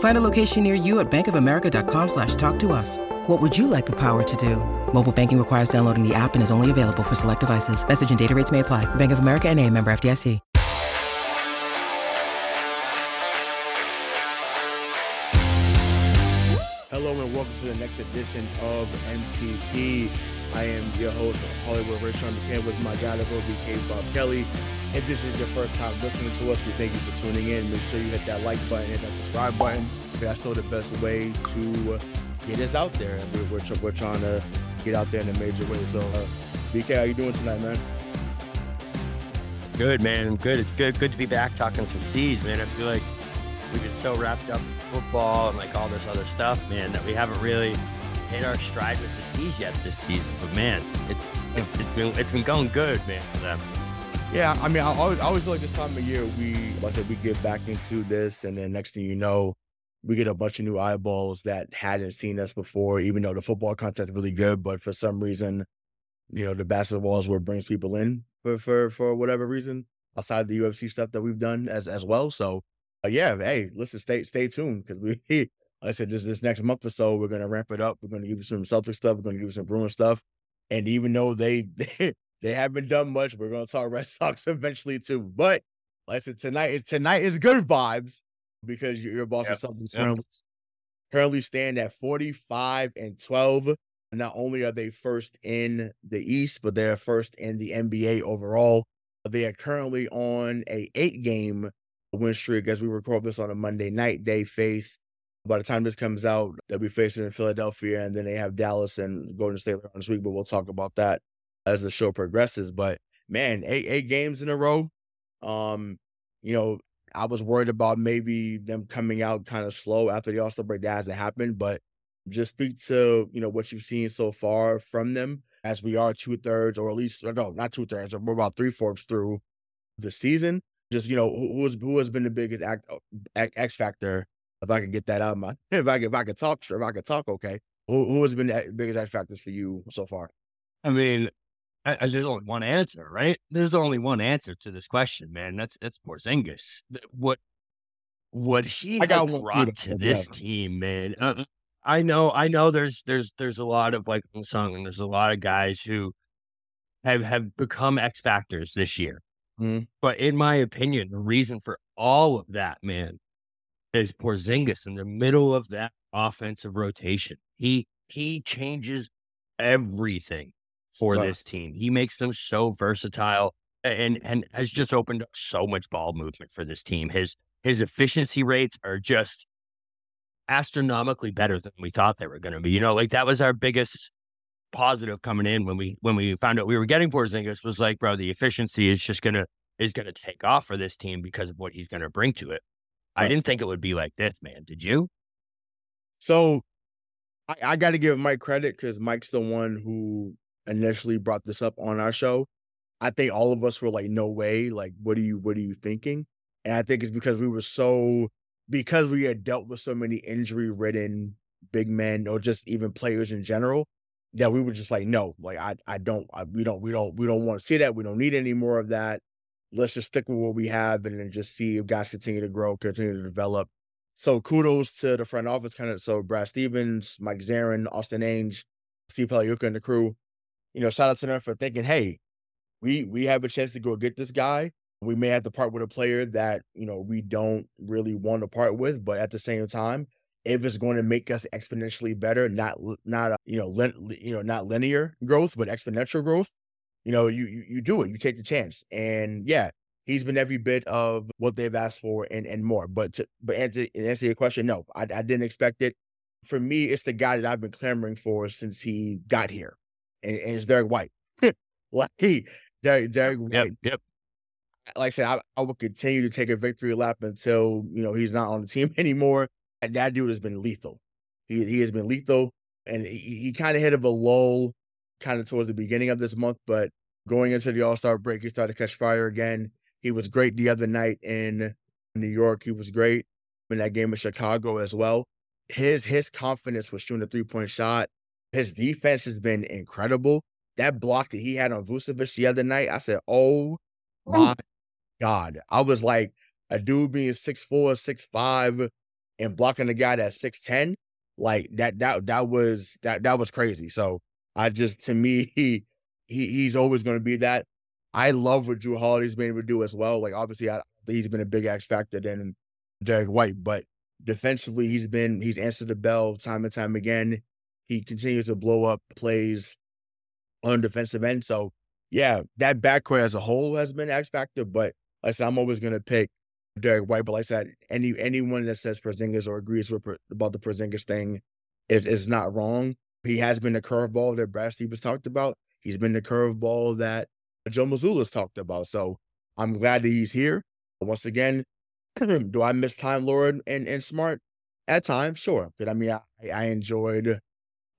Find a location near you at bankofamerica.com slash talk to us. What would you like the power to do? Mobile banking requires downloading the app and is only available for select devices. Message and data rates may apply. Bank of America and a member FDIC. Hello and welcome to the next edition of MTP. I am your host, Hollywood Rayshon McCann, with my guy, the BK Bob Kelly. If this is your first time listening to us, we thank you for tuning in. Make sure you hit that like button, hit that subscribe button. That's still the best way to get us out there. We're, we're, we're trying to get out there in a major way. So, uh, BK, how you doing tonight, man? Good, man. Good. It's good. Good to be back talking some C's, man. I feel like we've been so wrapped up in football and like all this other stuff, man, that we haven't really hit our stride with the C's yet this season. But man, it's it's, it's been it's been going good, man, for them. Yeah, I mean, I always, I always feel like this time of year, we, like I said, we get back into this, and then next thing you know, we get a bunch of new eyeballs that hadn't seen us before, even though the football content's really good. But for some reason, you know, the basketball is what brings people in for for for whatever reason, outside the UFC stuff that we've done as as well. So, uh, yeah, hey, listen, stay stay tuned because we, like I said, this this next month or so, we're gonna ramp it up. We're gonna give you some Celtic stuff. We're gonna give you some Bruin stuff. And even though they they, they haven't done much, we're gonna talk Red Sox eventually too. But like I said, tonight tonight is good vibes because your, your Boston Yep, Celtics yep. currently, currently stand at 45 and 12. Not only are they first in the East, but they're first in the NBA overall. They are currently on a eight game win streak as we record this on a Monday night. They face by the time this comes out, they'll be facing in Philadelphia, and then they have Dallas and Golden State later on this week. But we'll talk about that as the show progresses. But man, eight eight games in a row. Um, you know, I was worried about maybe them coming out kind of slow after the All Star break. That hasn't happened, but just speak to you know what you've seen so far from them as we are two thirds, or at least no, not two thirds, we're about three fourths through the season. Just you know, who, has who has been the biggest act, X X factor? If I could get that out, of my if I could, if I could talk, if I could talk, okay. Who who has been the biggest X factors for you so far? I mean, I, I- there's only one answer, right? There's only one answer to this question, man. That's that's Porzingis. What what he I got brought to this yeah. team, man. Uh, I know, I know. There's there's there's a lot of like and there's a lot of guys who have have become X factors this year. Mhm. But in my opinion, the reason for all of that, man, is Porzingis in the middle of that offensive rotation. He he changes everything for Right. this team. He makes them so versatile and and has just opened up so much ball movement for this team. His his efficiency rates are just astronomically better than we thought they were going to be. You know, like that was our biggest positive coming in when we when we found out we were getting Porzingis was like, bro, the efficiency is just gonna is gonna take off for this team because of what he's gonna bring to it. I didn't think it would be like this, man. Did you? So I, I got to give Mike credit because Mike's the one who initially brought this up on our show. I think all of us were like, "No way! Like, what are you? What are you thinking?" And I think it's because we were so because we had dealt with so many injury-ridden big men or just even players in general that we were just like, "No, like I, I don't, I, we don't, we don't, we don't want to see that. We don't need any more of that. Let's just stick with what we have and then just see if guys continue to grow, continue to develop." So kudos to the front office, kind of so Brad Stevens, Mike Zarren, Austin Ainge, Steve Peliuka, and the crew. You know, shout out to them for thinking, hey, we we have a chance to go get this guy. We may have to part with a player that you know we don't really want to part with, but at the same time, if it's going to make us exponentially better, not not you know lin- you know not linear growth, but exponential growth, you know, you, you you do it. You take the chance. And yeah, he's been every bit of what they've asked for and and more. But to but answer answer your question, no, I, I didn't expect it. For me, it's the guy that I've been clamoring for since he got here, and, and it's Derrick White. like he Derrick Derrick White. Yep, yep. Like I said, I, I will continue to take a victory lap until you know he's not on the team anymore. And that dude has been lethal. He he has been lethal, and he, he kind of hit of a lull, kind of towards the beginning of this month, but going into the All Star break, he started to catch fire again. He was great the other night in New York. He was great in that game in Chicago as well. His his confidence was shooting a three point shot. His defense has been incredible. That block that he had on Vucevic the other night, I said, oh, "Oh my god!" I was like, a dude being six four, six five, and blocking a guy that's six ten, like that. That that was that that was crazy. So I just to me, he he he's always going to be that. I love what Jrue Holiday's been able to do as well. Like obviously, I, he's been a big X factor than Derrick White, but defensively, he's been he's answered the bell time and time again. He continues to blow up plays on defensive end. So yeah, that backcourt as a whole has been X factor. But like I said, I'm always going to pick Derrick White. But like I said, any anyone that says Porzingis or agrees with about the Porzingis thing is is not wrong. He has been the curveball that Brad Stevens talked about. He's been the curveball that Joe Mazzulla's talked about. So I'm glad that he's here. Once again, do I miss Time Lord and, and Smart? At times, sure. But I mean, I, I enjoyed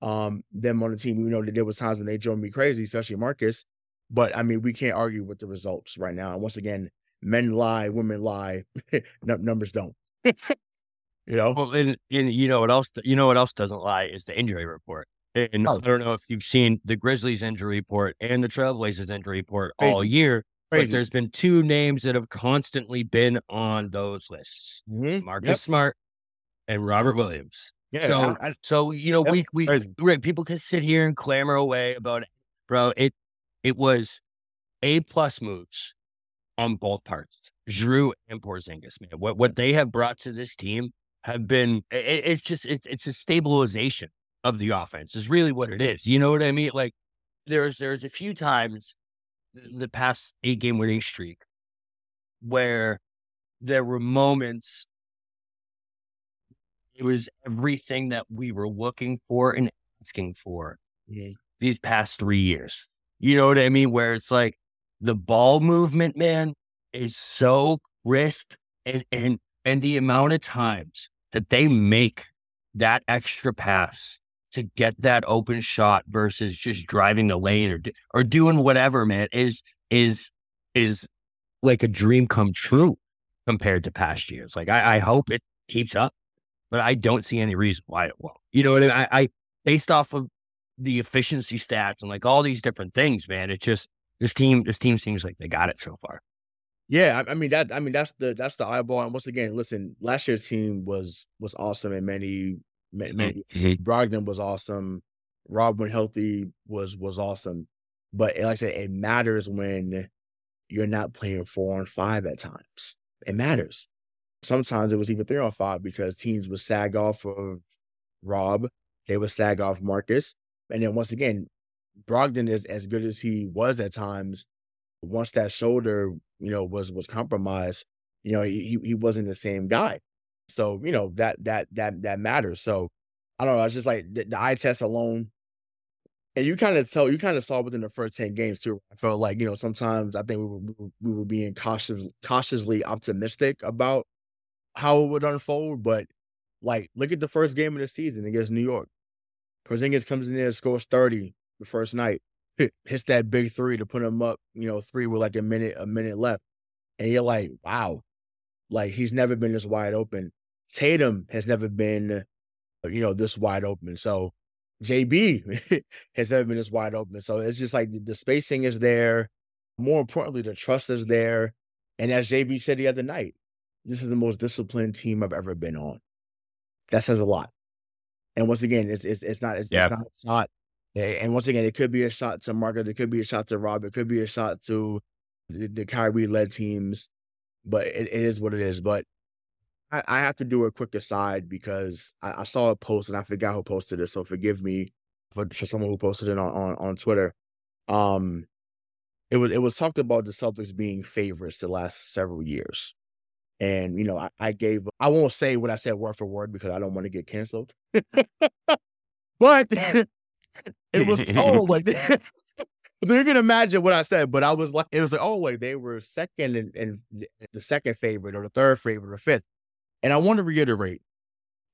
um, them on the team. We know that there was times when they drove me crazy, especially Marcus. But I mean, we can't argue with the results right now. And once again, men lie, women lie, numbers don't. you know. Well, and, and you know what else? You know what else doesn't lie is the injury report. And oh. I don't know if you've seen the Grizzlies injury report and the Trailblazers injury report Crazy. all year, Crazy. but there's been two names that have constantly been on those lists: mm-hmm. Marcus yep. Smart and Robert Williams. Yeah, so, I, I, so you know, we we Crazy. people can sit here and clamor away about it, bro. It it was a plus moves on both parts, Jrue and Porzingis. Man, what what they have brought to this team have been it, it's just it's, it's a stabilization of the offense is really what it is. You know what I mean? Like there's there's a few times the past eight game winning streak where there were moments it was everything that we were looking for and asking for yeah. these past three years. You know what I mean? Where it's like the ball movement, man, is so crisp and and and the amount of times that they make that extra pass to get that open shot versus just driving the lane or or doing whatever, man, is is is like a dream come true compared to past years. Like I, I hope it keeps up, but I don't see any reason why it won't. You know what I mean? I, I based off of the efficiency stats and like all these different things, man. It's just this team. This team seems like they got it so far. Yeah, I, I mean that. I mean that's the that's the eyeball. And once again, listen, last year's team was was awesome and many Maybe mm-hmm. Brogdon was awesome. Rob when healthy was was awesome. But like I said, it matters when you're not playing four on five at times. It matters. Sometimes it was even three on five because teams would sag off of Rob. They would sag off Marcus. And then once again, Brogdon is as good as he was at times. Once that shoulder, you know, was was compromised, you know, he he wasn't the same guy. So, you know, that that that that matters. So I don't know. It's just like the, the eye test alone. And you kind of tell you kind of saw within the first 10 games too. I felt like, you know, sometimes I think we were we were being cautious cautiously optimistic about how it would unfold. But like look at the first game of the season against New York. Porzingis comes in there, and scores 30 the first night, hits that big three to put him up, you know, three with like a minute, a minute left. And you're like, wow, like he's never been this wide open. Tatum has never been, you know, this wide open. So JB has never been this wide open. So it's just like the, the spacing is there. More importantly, the trust is there. And as JB said the other night, this is the most disciplined team I've ever been on. That says a lot. And once again, it's it's, it's not it's, yeah. it's not. And once again, it could be a shot to Margaret. It could be a shot to Rob. It could be a shot to the, the Kyrie led teams but it, it is what it is. But I, I, have to do a quick aside because I, I, saw a post and I forgot who posted it. So forgive me for, for someone who posted it on, on, on Twitter. Um, it was it was talked about the Celtics being favorites the last several years. And you know, I, I gave I won't say what I said word for word because I don't want to get canceled. but it was oh like you can imagine what I said, but I was like it was like, oh like they were second and, and the second favorite or the third favorite or fifth. And I want to reiterate,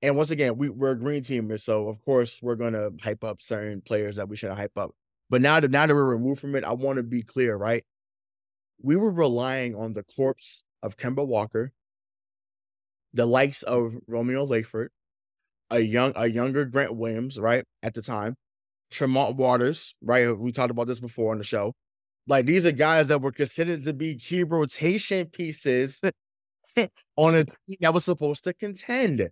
and once again, we, we're a green teamer, so of course we're gonna hype up certain players that we should hype up. But now that now that we're removed from it, I want to be clear, right? We were relying on the corpse of Kemba Walker, the likes of Romeo Langford, a young a younger Grant Williams, right, at the time, Tremont Waters, right? We talked about this before on the show. Like these are guys that were considered to be key rotation pieces on a team that was supposed to contend.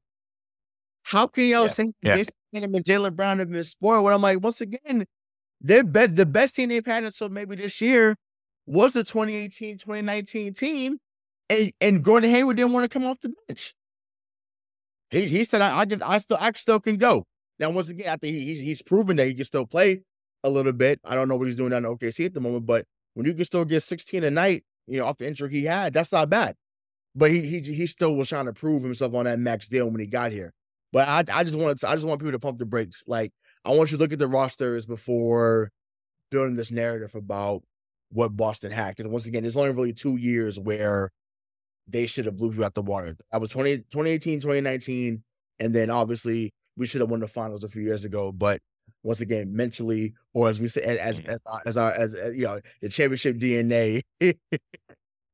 How can y'all yeah. think yeah. Tatum and Jaylen Brown have been spoiled? When I'm like, once again, their be- the best team they've had until maybe this year was the 2018 2019 team. And, and Gordon Hayward didn't want to come off the bench. He, he said, I, I, can, I, still, I still can go. Now, once again, I think he, he's, he's proven that he can still play a little bit. I don't know what he's doing down in OKC at the moment, but when you can still get 16 a night, you know, off the injury he had, that's not bad. But he he he still was trying to prove himself on that max deal when he got here. But I I just want I just want people to pump the brakes. Like I want you to look at the rosters before building this narrative about what Boston had. Because once again, there's only really two years where they should have blew you out the water. That was 20, 2018, 2019. And then obviously we should have won the finals a few years ago. But once again, mentally, or as we say, as mm-hmm. as uh, as our as, as you know, the championship DNA,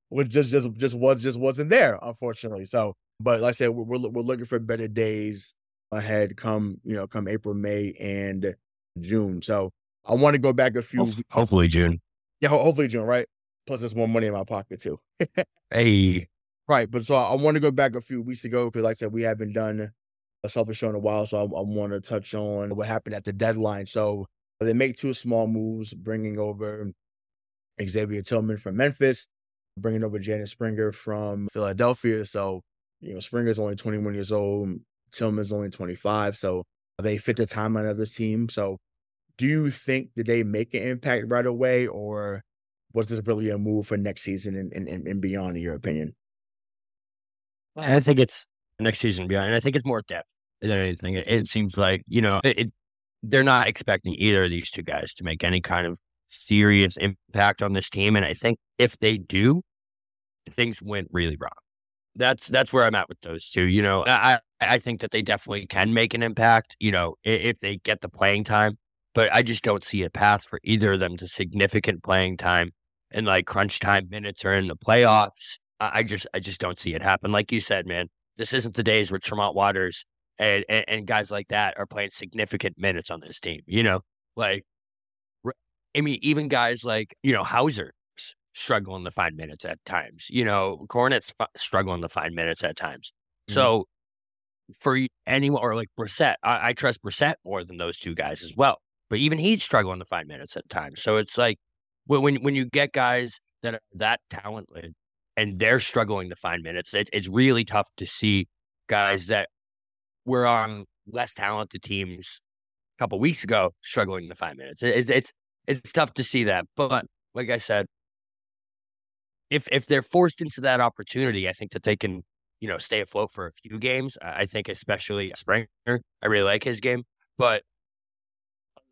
which just just just was just wasn't there, unfortunately. So, but like I said, we're we're looking for better days ahead come you know come April, May, and June. So I want to go back a few. Hopefully June. Yeah, hopefully June. Right. Plus, there's more money in my pocket too. hey. Right, but so I want to go back a few weeks ago because, like I said, we haven't done a selfish show in a while, so I, I want to touch on what happened at the deadline. So they make two small moves, bringing over Xavier Tillman from Memphis, bringing over Jaden Springer from Philadelphia. So you know, Springer's only 21 years old. Tillman's only 25. So they fit the timeline of this team. So do you think did they make an impact right away or was this really a move for next season and, and, and beyond, in your opinion? I think it's next season beyond. And I think it's more depth than anything. It, it seems like, you know, it, it, they're not expecting either of these two guys to make any kind of serious impact on this team. And I think if they do, things went really wrong that's that's where I'm at with those two. You know, I I think that they definitely can make an impact. You know, if they get the playing time, but I just don't see a path for either of them to significant playing time and like crunch time minutes or in the playoffs. I just I just don't see it happen. Like you said, man, this isn't the days where Tremont Waters and, and, and guys like that are playing significant minutes on this team. You know, like I mean, even guys like you know Hauser struggling to find minutes at times. You know, Kornet's struggling to find minutes at times. Mm-hmm. So for anyone or like Brissett, I, I trust Brissett more than those two guys as well. But even he's struggling to find minutes at times. So it's like when when you get guys that are that talented and they're struggling to find minutes, it, it's really tough to see guys that were on less talented teams a couple weeks ago struggling to find minutes. It's it's it's tough to see that. But like I said, if if they're forced into that opportunity, I think that they can, you know, stay afloat for a few games. I think especially Springer, I really like his game, but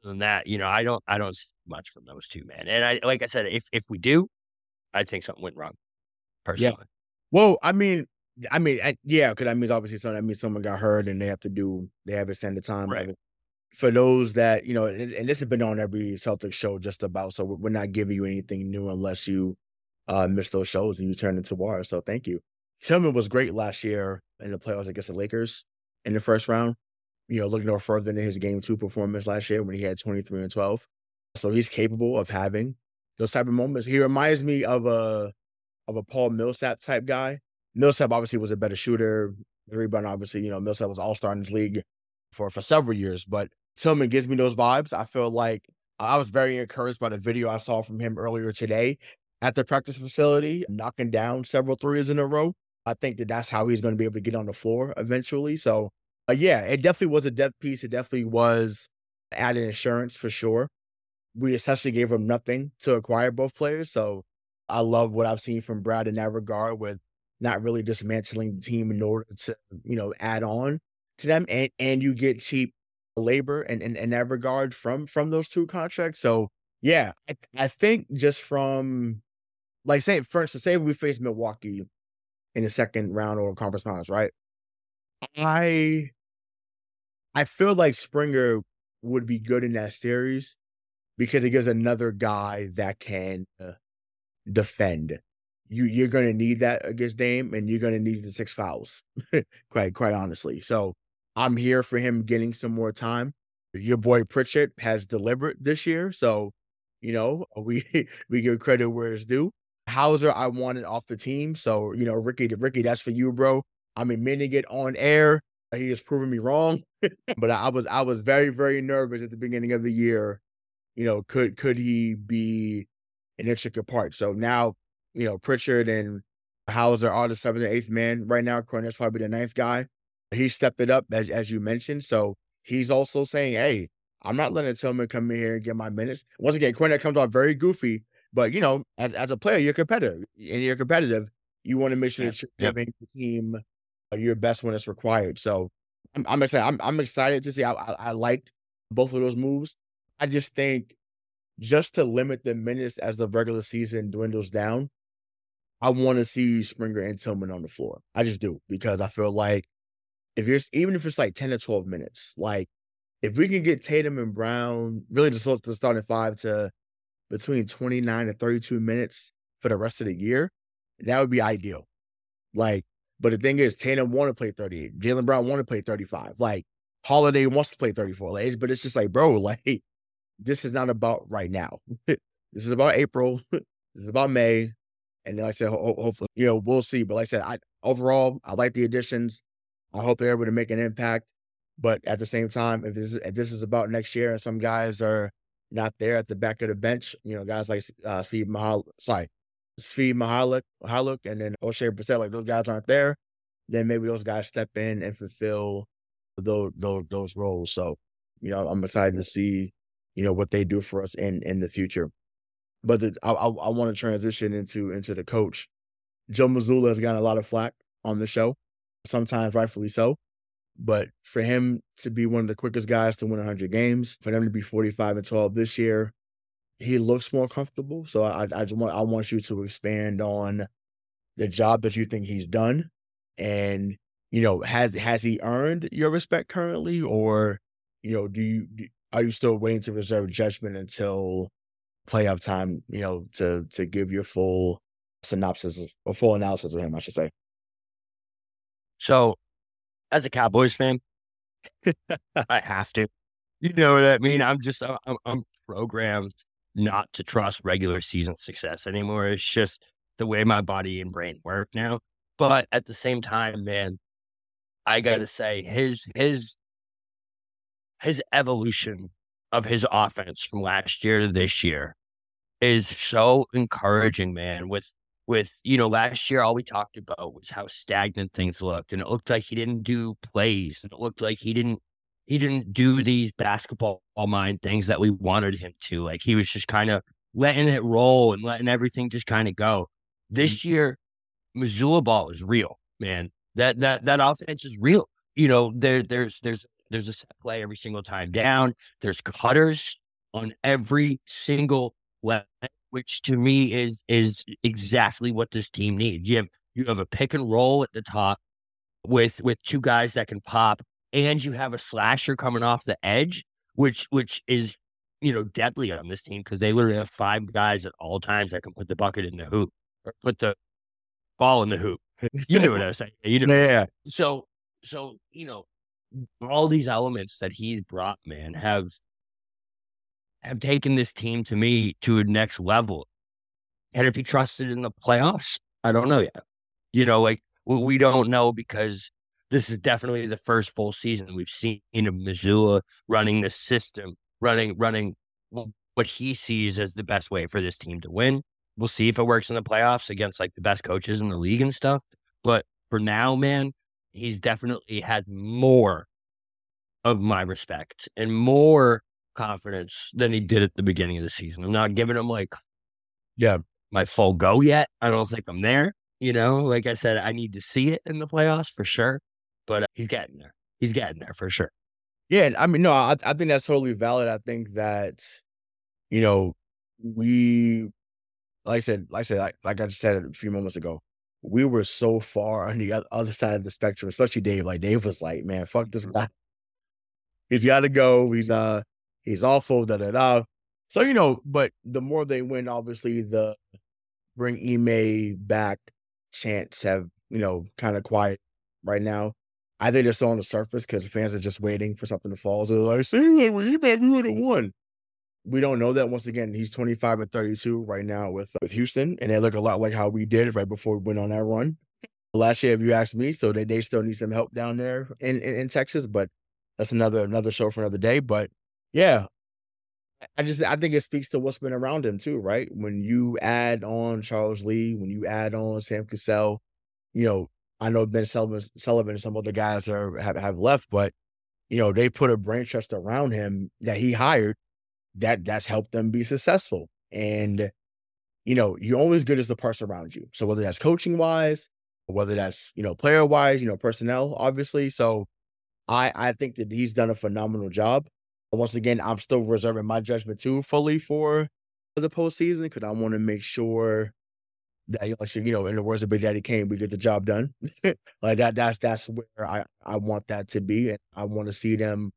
other than that, you know, I don't I don't see much from those two, man. And I like I said, if if we do, I think something went wrong. Personally. Yeah. Well, I mean, I mean, I, yeah, because that means obviously something. That means someone got hurt and they have to do they have extended time. Right. For those that you know, and, and, this has been on every Celtics show just about, so we're not giving you anything new unless you uh, missed those shows and you turned into wire. So thank you. Tillman was great last year in the playoffs against the Lakers in the first round. You know, looking no further than his game two performance last year when he had 23 and 12. So he's capable of having those type of moments. He reminds me of a of a Paul Millsap type guy. Millsap obviously was a better shooter. The rebound, obviously, you know, Millsap was all star in this league for for several years. But Tillman gives me those vibes. I feel like I was very encouraged by the video I saw from him earlier today at the practice facility, knocking down several threes in a row. I think that that's how he's going to be able to get on the floor eventually. So, uh, yeah, it definitely was a depth piece. It definitely was added insurance for sure. we essentially gave him nothing to acquire both players. So I love what I've seen from Brad in that regard with not really dismantling the team in order to, you know, add on to them. And and you get cheap labor and in, in, that regard from from those two contracts. So yeah, I, I think just from like say for instance, say we face Milwaukee in the second round or conference finals, right? I I feel like Springer would be good in that series because it gives another guy that can uh, defend. You you're gonna need that against Dame, and you're gonna need the six fouls. quite quite honestly. So I'm here for him getting some more time. Your boy Pritchard has delivered this year, so you know we we give credit where it's due. Hauser, I wanted off the team, so you know Ricky, Ricky, that's for you, bro. I'm admitting it on air. He has proven me wrong, but I was I was very very nervous at the beginning of the year. You know, could could he be an intricate part? So now, you know, Pritchard and Hauser are the seventh and eighth man right now. Kornet's probably the ninth guy. He stepped it up as as you mentioned. So he's also saying, "Hey, I'm not letting Tillman come in here and get my minutes." Once again, Kornet comes off very goofy, but you know, as as a player, you're competitive, and you're competitive. You want to make sure that you're yep. giving the team uh, your best when it's required. So I'm, I'm excited. I'm, I'm excited to see. I, I, I liked both of those moves. I just think just to limit the minutes as the regular season dwindles down, I want to see Springer and Tillman on the floor. I just do because I feel like if you're even if it's like 10 to 12 minutes, like if we can get Tatum and Brown really just the starting five to between 29 to 32 minutes for the rest of the year, that would be ideal. Like but the thing is, Tatum want to play 38. Jaylen Brown want to play 35. Like Holiday wants to play 34 legs, but it's just like, bro, like this is not about right now. this is about April. this is about May. And like I said, ho- hopefully, you know, we'll see. But like I said, I overall, I like the additions. I hope they're able to make an impact. But at the same time, if this is if this is about next year and some guys are not there at the back of the bench, you know, guys like uh, Steve Mahal, sorry, Svi Mykhailiuk, Mykhailiuk and then Oshae Brissett, like those guys aren't there, then maybe those guys step in and fulfill those those those roles. So, you know, I'm excited to see, you know, what they do for us in in the future. But the, I I, I want to transition into into the coach. Joe Mazzulla has gotten a lot of flack on the show, sometimes rightfully so. But for him to be one of the quickest guys to win 100 games, for them to be 45 and 12 this year, he looks more comfortable. So I, I just want I want you to expand on the job that you think he's done, and you know has has he earned your respect currently, or you know do you are you still waiting to reserve judgment until playoff time? You know to to give your full synopsis or full analysis of him, I should say. So, as a Cowboys fan, I have to. You know what I mean? I'm just I'm, I'm programmed not to trust regular season success anymore. It's just the way my body and brain work now. But at the same time, man, I gotta say his his his evolution of his offense from last year to this year is so encouraging, man. With with you know, last year all we talked about was how stagnant things looked, and it looked like he didn't do plays, and it looked like he didn't he didn't do these basketball mind things that we wanted him to. Like he was just kind of letting it roll and letting everything just kind of go. This mm-hmm. year, Mazzulla ball is real, man. That that that offense is real. You know, there there's there's there's a set play every single time down. There's cutters on every single left, which to me is is exactly what this team needs. You have you have a pick and roll at the top with with two guys that can pop and you have a slasher coming off the edge, which which is you know deadly on this team because they literally have five guys at all times that can put the bucket in the hoop or put the ball in the hoop. You know what I was saying? You know, yeah. So so you know all these elements that he's brought, man, have have taken this team to me to a next level. And if he trusted in the playoffs, I don't know yet. You know, like we don't know because this is definitely the first full season we've seen of Mazzulla running the system, running running what he sees as the best way for this team to win. We'll see if it works in the playoffs against like the best coaches in the league and stuff. But for now, man, he's definitely had more of my respect and more confidence than he did at the beginning of the season. I'm not giving him like, yeah, my full go yet. I don't think I'm there. You know, like I said, I need to see it in the playoffs for sure, but uh, he's getting there. He's getting there for sure. Yeah, I mean, no, I, I think that's totally valid. I think that, you know, we, like I said, like I said, like, like I just said a few moments ago, we were so far on the other side of the spectrum, especially Dave. Like Dave was like, man, fuck this guy. He's got to go. He's uh, he's awful. Da da da. So you know, but the more they win, obviously the bring Ime back chants have you know kind of quiet right now. I think they're still on the surface because fans are just waiting for something to fall. So they're like, see, Ime would have won. We don't know that. Once again, he's 25 and 32 right now with with Houston, and they look a lot like how we did right before we went on that run last year. If you ask me, so they they still need some help down there in, in, in Texas, but that's another another show for another day. But yeah, I just I think it speaks to what's been around him too, right? When you add on Charles Lee, when you add on Sam Cassell, you know, I know Ben Sullinger, Sullinger and some other guys are have, have left, but you know, they put a brain trust around him that he hired that that's helped them be successful. And you know, you're only as good as the person around you. So whether that's coaching wise, whether that's, you know, player wise, you know, personnel, obviously. So I I think that he's done a phenomenal job. Once again, I'm still reserving my judgment too fully for the postseason because I want to make sure that, you know, in the words of Big Daddy Kane, we get the job done. like that, that's that's where I I want that to be, and I want to see them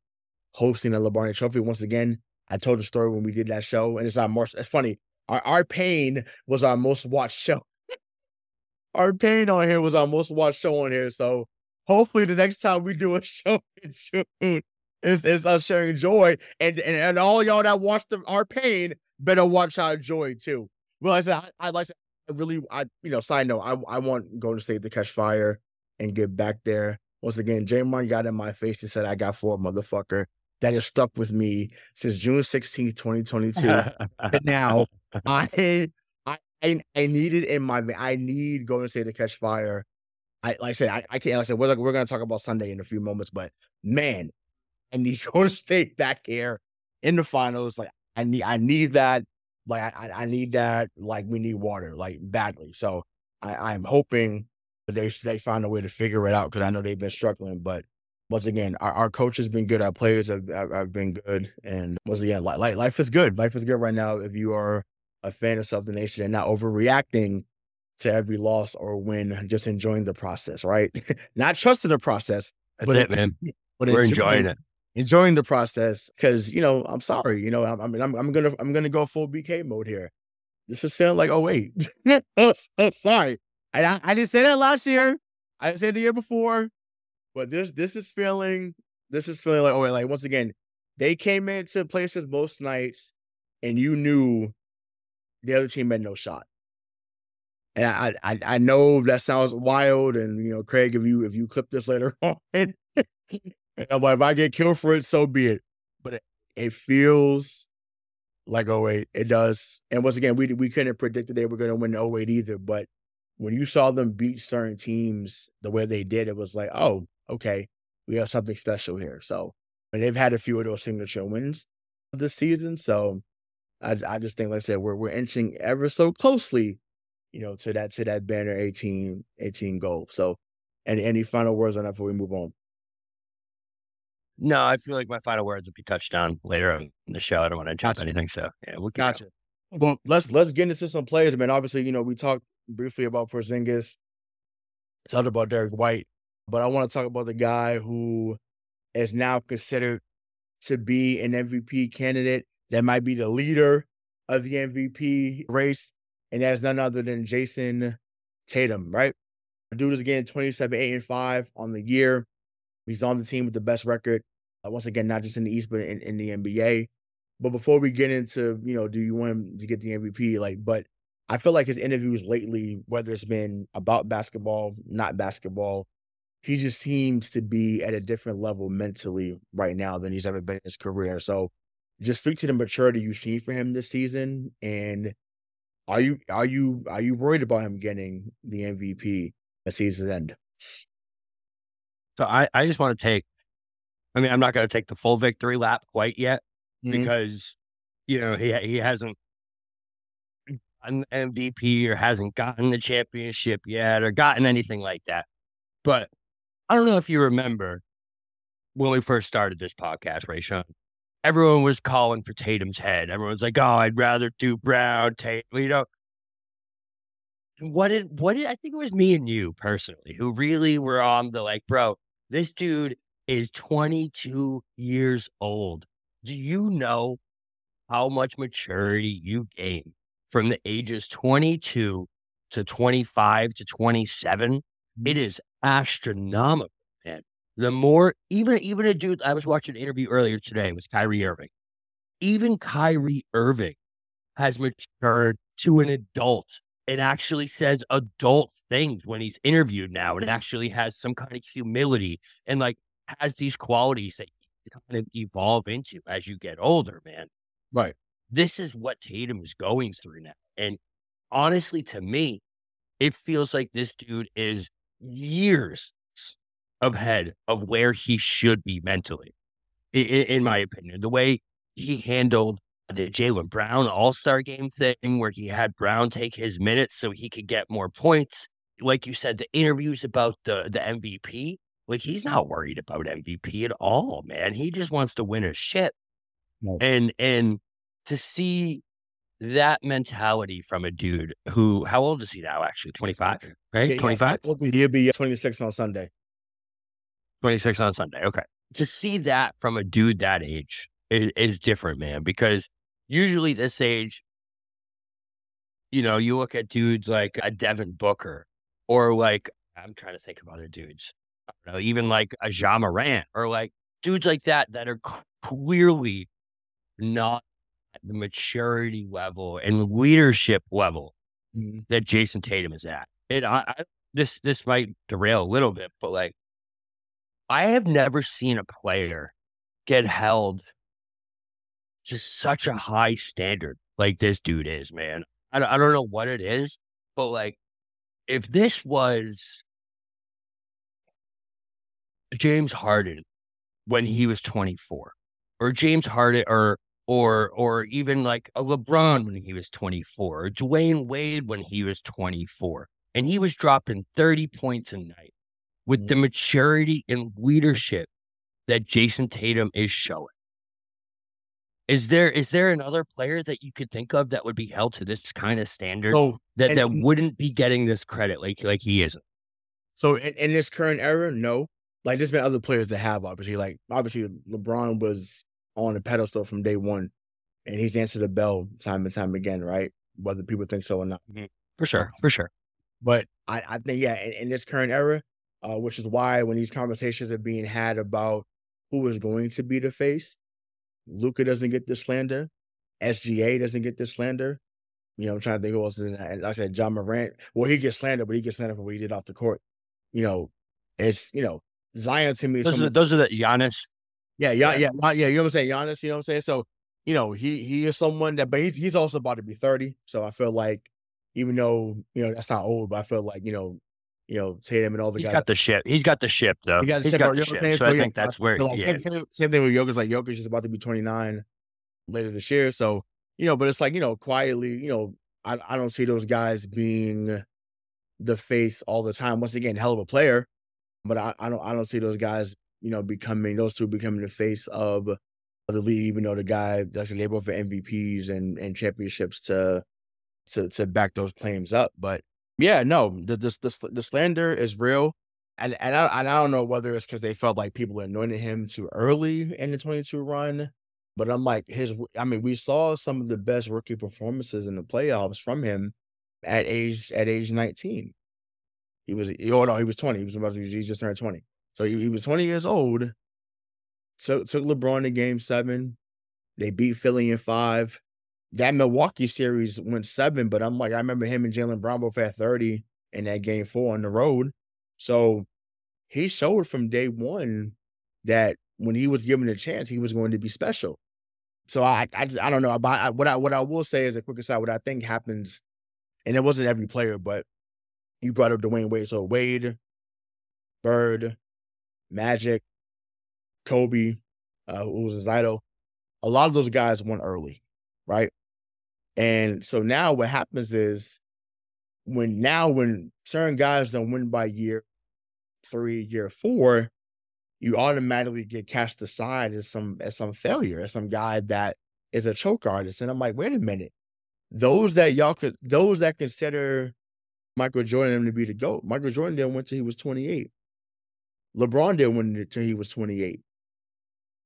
hosting the LeBron Trophy once again. I told the story when we did that show, and it's our most. It's funny. Our our pain was our most watched show. our pain on here was our most watched show on here. So hopefully, the next time we do a show in June, is is us sharing joy, and, and and all y'all that watch the our pain better watch our joy too. Well, I said I, I like I really I you know side note I I want Golden State to catch fire and get back there. Once again, Draymond got in my face and said I got four motherfucker. That has stuck with me since June 16th, 2022. and now I I I need it in my I need Golden State to catch fire. I like I said, I, I can't like I said, we're, we're gonna talk about Sunday in a few moments, but man, I need Golden State back here in the finals. Like I need I need that. Like I I need that. Like we need water. Like badly. So I I'm hoping that they they find a way to figure it out because I know they've been struggling. But once again, our, our coach has been good. Our players have, have, have been good. And once again, like, like life is good. Life is good right now. If you are a fan of Southern Nation and not overreacting to every loss or win, just enjoying the process, right? not trusting the process, That's but it, man. But we're enjoying, enjoying it enjoying the process because you know I'm sorry, you know I, mean I'm I'm gonna I'm gonna go full BK mode here. This is feeling like oh wait, oh, oh, sorry, I I didn't say that last year. I didn't say it the year before, but this this is feeling this is feeling like oh like once again they came into places most nights and you knew the other team had no shot. And I, I I know that sounds wild, and you know, Craig, if you if you clip this later on, and I'm like, if I get killed for it, so be it. But it, it feels like 08. It does. And once again, we we couldn't predict that they were going to win 08 either. But when you saw them beat certain teams the way they did, it was like, oh, okay, we have something special here. So, and they've had a few of those signature wins this season. So, I I just think, like I said, we're we're inching ever so closely, you know, to that to that banner 18 18 goal. So, any any final words on that before we move on? No, I feel like my final words will be touched on later in the show. I don't want to jump gotcha. anything. So yeah, we'll gotcha. Well, let's let's get into some players. I mean, obviously, you know, we talked briefly about Porzingis, talked about Derrick White, but I want to talk about the guy who is now considered to be an MVP candidate. That might be the leader of the MVP race, and that's none other than Jayson Tatum. Right, dude is twenty seven, eight, and five on the year. He's on the team with the best record. Uh, once again, not just in the East, but in, in the NBA. But before we get into, you know, do you want him to get the MVP? Like, but I feel like his interviews lately, whether it's been about basketball, not basketball, he just seems to be at a different level mentally right now than he's ever been in his career. So just speak to the maturity you see for him this season. And are you are you are you worried about him getting the MVP at season's end? So I, I just want to take, I mean, I'm not going to take the full victory lap quite yet, mm-hmm. because you know he he hasn't an MVP or hasn't gotten the championship yet or gotten anything like that. But I don't know if you remember when we first started this podcast, Rayshon. Everyone was calling for Tatum's head. Everyone's like, "Oh, I'd rather do Brown, Tatum." You know, what did what did I think it was me and you personally who really were on the like, bro, this dude is 22 years old. Do you know how much maturity you gain from the ages 22 to 25 to 27? It mm-hmm. astronomical, man. The more even even a dude I was watching an interview earlier today with Kyrie Irving. Even Kyrie Irving has matured to an adult and actually says adult things when he's interviewed now and actually has some kind of humility and like has these qualities that you kind of evolve into as you get older, man. Right. This is what Tatum is going through now. And honestly, to me, it feels like this dude is years ahead of where he should be mentally, in, in my opinion. The way he handled the Jaylen Brown All Star game thing, where he had Brown take his minutes so he could get more points. Like you said, the interviews about the the MVP, like he's not worried about MVP at all, man. He just wants to win a shit. No. And and to see that mentality from a dude who how old is he now actually? 25 right? 25 yeah, he'll be uh, 26 on sunday. 26 on sunday okay. To see that from a dude that age is, is different man because usually this age you know you look at dudes like a devin booker or like i'm trying to think of other dudes I don't know, even like a Ja Morant or like dudes like that that are clearly not the maturity level and leadership level mm-hmm. that Jayson Tatum is at. And I, I, this this might derail a little bit, but like I have never seen a player get held to such a high standard like this dude is, man. I don't, I don't know what it is, but like if this was James Harden when he was 24 or James Harden or or or even like a LeBron when he was 24, or Dwyane Wade when he was 24, and he was dropping 30 points a night with the mm-hmm. maturity and leadership that Jayson Tatum is showing. Is there is there another player that you could think of that would be held to this kind of standard so, that and, that wouldn't be getting this credit like like he isn't? So in, in this current era, no. Like there's been other players that have obviously like obviously LeBron was on a pedestal from day one, and he's answered the bell time and time again, right? Whether people think so or not. Mm-hmm. For sure, for sure. But I, I think yeah, in, in, this current era, uh, which is why when these conversations are being had about who is going to be the face, Luka doesn't get the slander, SGA doesn't get the slander. You know, I'm trying to think who else is in that. I said John Morant. Well, he gets slandered, but he gets slandered for what he did off the court. You know, it's you know Zion to me. Those, are, those are the Giannis yeah, yeah, yeah, yeah. You know what I'm saying? Giannis, you know what I'm saying? So, you know, he he is someone that, but he's he's also about to be 30. So I feel like, even though you know that's not old, but I feel like you know, you know, Tatum and all the he's guys. got the ship. He's got the ship though. He got the, ship, got the ship. So, so I think that's where. Like, yeah. same, same, thing with Jokic. Like Jokic is about to be 29 later this year. So you know, but it's like you know, quietly, you know, I I don't see those guys being the face all the time. Once again, hell of a player, but I, I don't I don't see those guys you know, becoming those two becoming the face of the league, even though the guy actually able for MVPs and, and championships to to to back those claims up. But yeah, no, the the the, the slander is real. And and I, and I don't know whether it's because they felt like people anointed him too early in the 22 run, but I'm like his. I mean, we saw some of the best rookie performances in the playoffs from him at age at age 19. He was oh no, he was 20. He was about to he just turned 20. So he, he was 20 years old. Took took LeBron to game seven. They beat Philly in five. That Milwaukee series went seven, but I'm like, I remember him and Jaylen Brown both had 30 in that game four on the road. So he showed from day one that when he was given a chance, he was going to be special. So I, I just, I don't know about what I, what I will say is a quick aside. What I think happens, and it wasn't every player, but you brought up Dwyane Wade. So Wade, Bird, Magic, Kobe, uh, who was Zyto, a lot of those guys won early, right? And so now what happens is when now when certain guys don't win by year three, year four, you automatically get cast aside as some as some failure, as some guy that is a choke artist. And I'm like, wait a minute. Those that y'all could those that consider Michael Jordan to be the GOAT, Michael Jordan didn't win till he was 28. LeBron win until he was 28.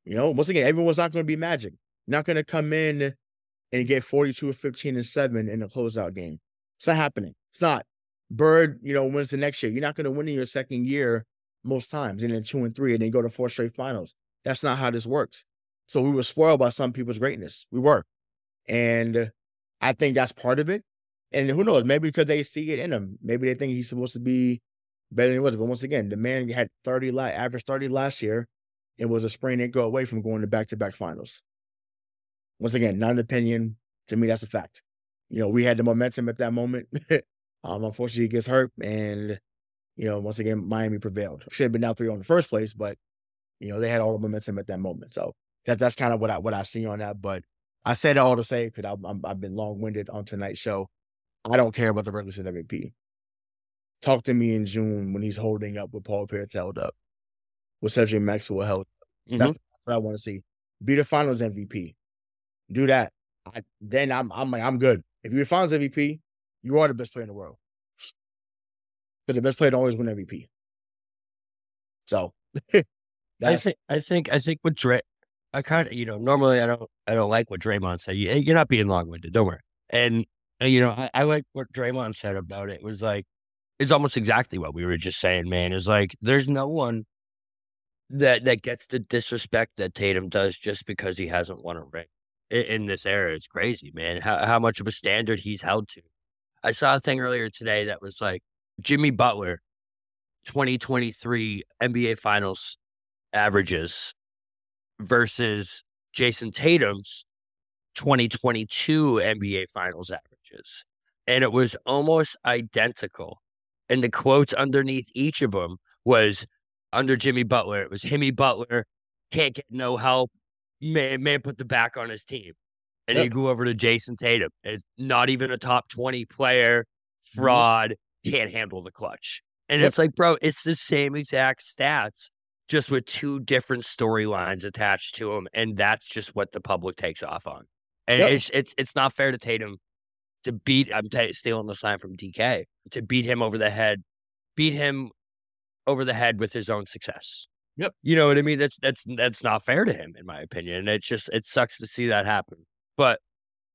You know, once again, everyone's not going to be magic. Not going to come in and get 42 or 15 and 7 in a closeout game. It's not happening. It's not. Bird, you know, wins the next year. You're not going to win in your second year most times, and then two and three, and then go to four straight finals. That's not how this works. So we were spoiled by some people's greatness. We were. And I think that's part of it. And who knows, maybe because they see it in him. Maybe they think he's supposed to be better than he was. But once again, the man had 30 la- average 30 last year. It was a sprain and go away from going to back to back finals. Once again, not an opinion. To me, that's a fact. You know, we had the momentum at that moment. um, unfortunately, he gets hurt, and you know, once again, Miami prevailed. Should have been down three on the first place, but you know, they had all the momentum at that moment. So that that's kind of what I what I see on that. But I said it all to say because I've been long winded on tonight's show. I don't care about the regular season MVP. Talk to me in June when he's holding up with Paul Pierce held up, with Cedric Maxwell held. Mm-hmm. That's what I want to see. Be the Finals MVP. Do that. I, then I'm I'm like I'm good. If you're the Finals MVP, you are the best player in the world. Because the best player don't always win MVP. So I think I think I think with Dre, I kind of you know normally I don't I don't like what Draymond said. You, you're not being long winded. Don't worry. And uh, you know I, I like what Draymond said about it. it. Was like it's almost exactly what we were just saying. Man, is like there's no one that that gets the disrespect that Tatum does just because he hasn't won a ring in, in this era. It's crazy, man. How how much of a standard he's held to. I saw a thing earlier today that was like Jimmy Butler, 2023 NBA Finals averages versus Jayson Tatum's 2022 NBA Finals averages. And it was almost identical. And the quotes underneath each of them was under Jimmy Butler, it was Jimmy Butler can't get no help, may, may put the back on his team. And yep. you go over to Jayson Tatum, is not even a top 20 player, fraud, can't handle the clutch. And yep. it's like, bro, it's the same exact stats just with two different storylines attached to them, and that's just what the public takes off on. And yep. it's it's it's not fair to Tatum to beat. I'm t- stealing the sign from DK to beat him over the head, beat him over the head with his own success. Yep. You know what I mean? That's that's that's not fair to him, in my opinion. And it just it sucks to see that happen. But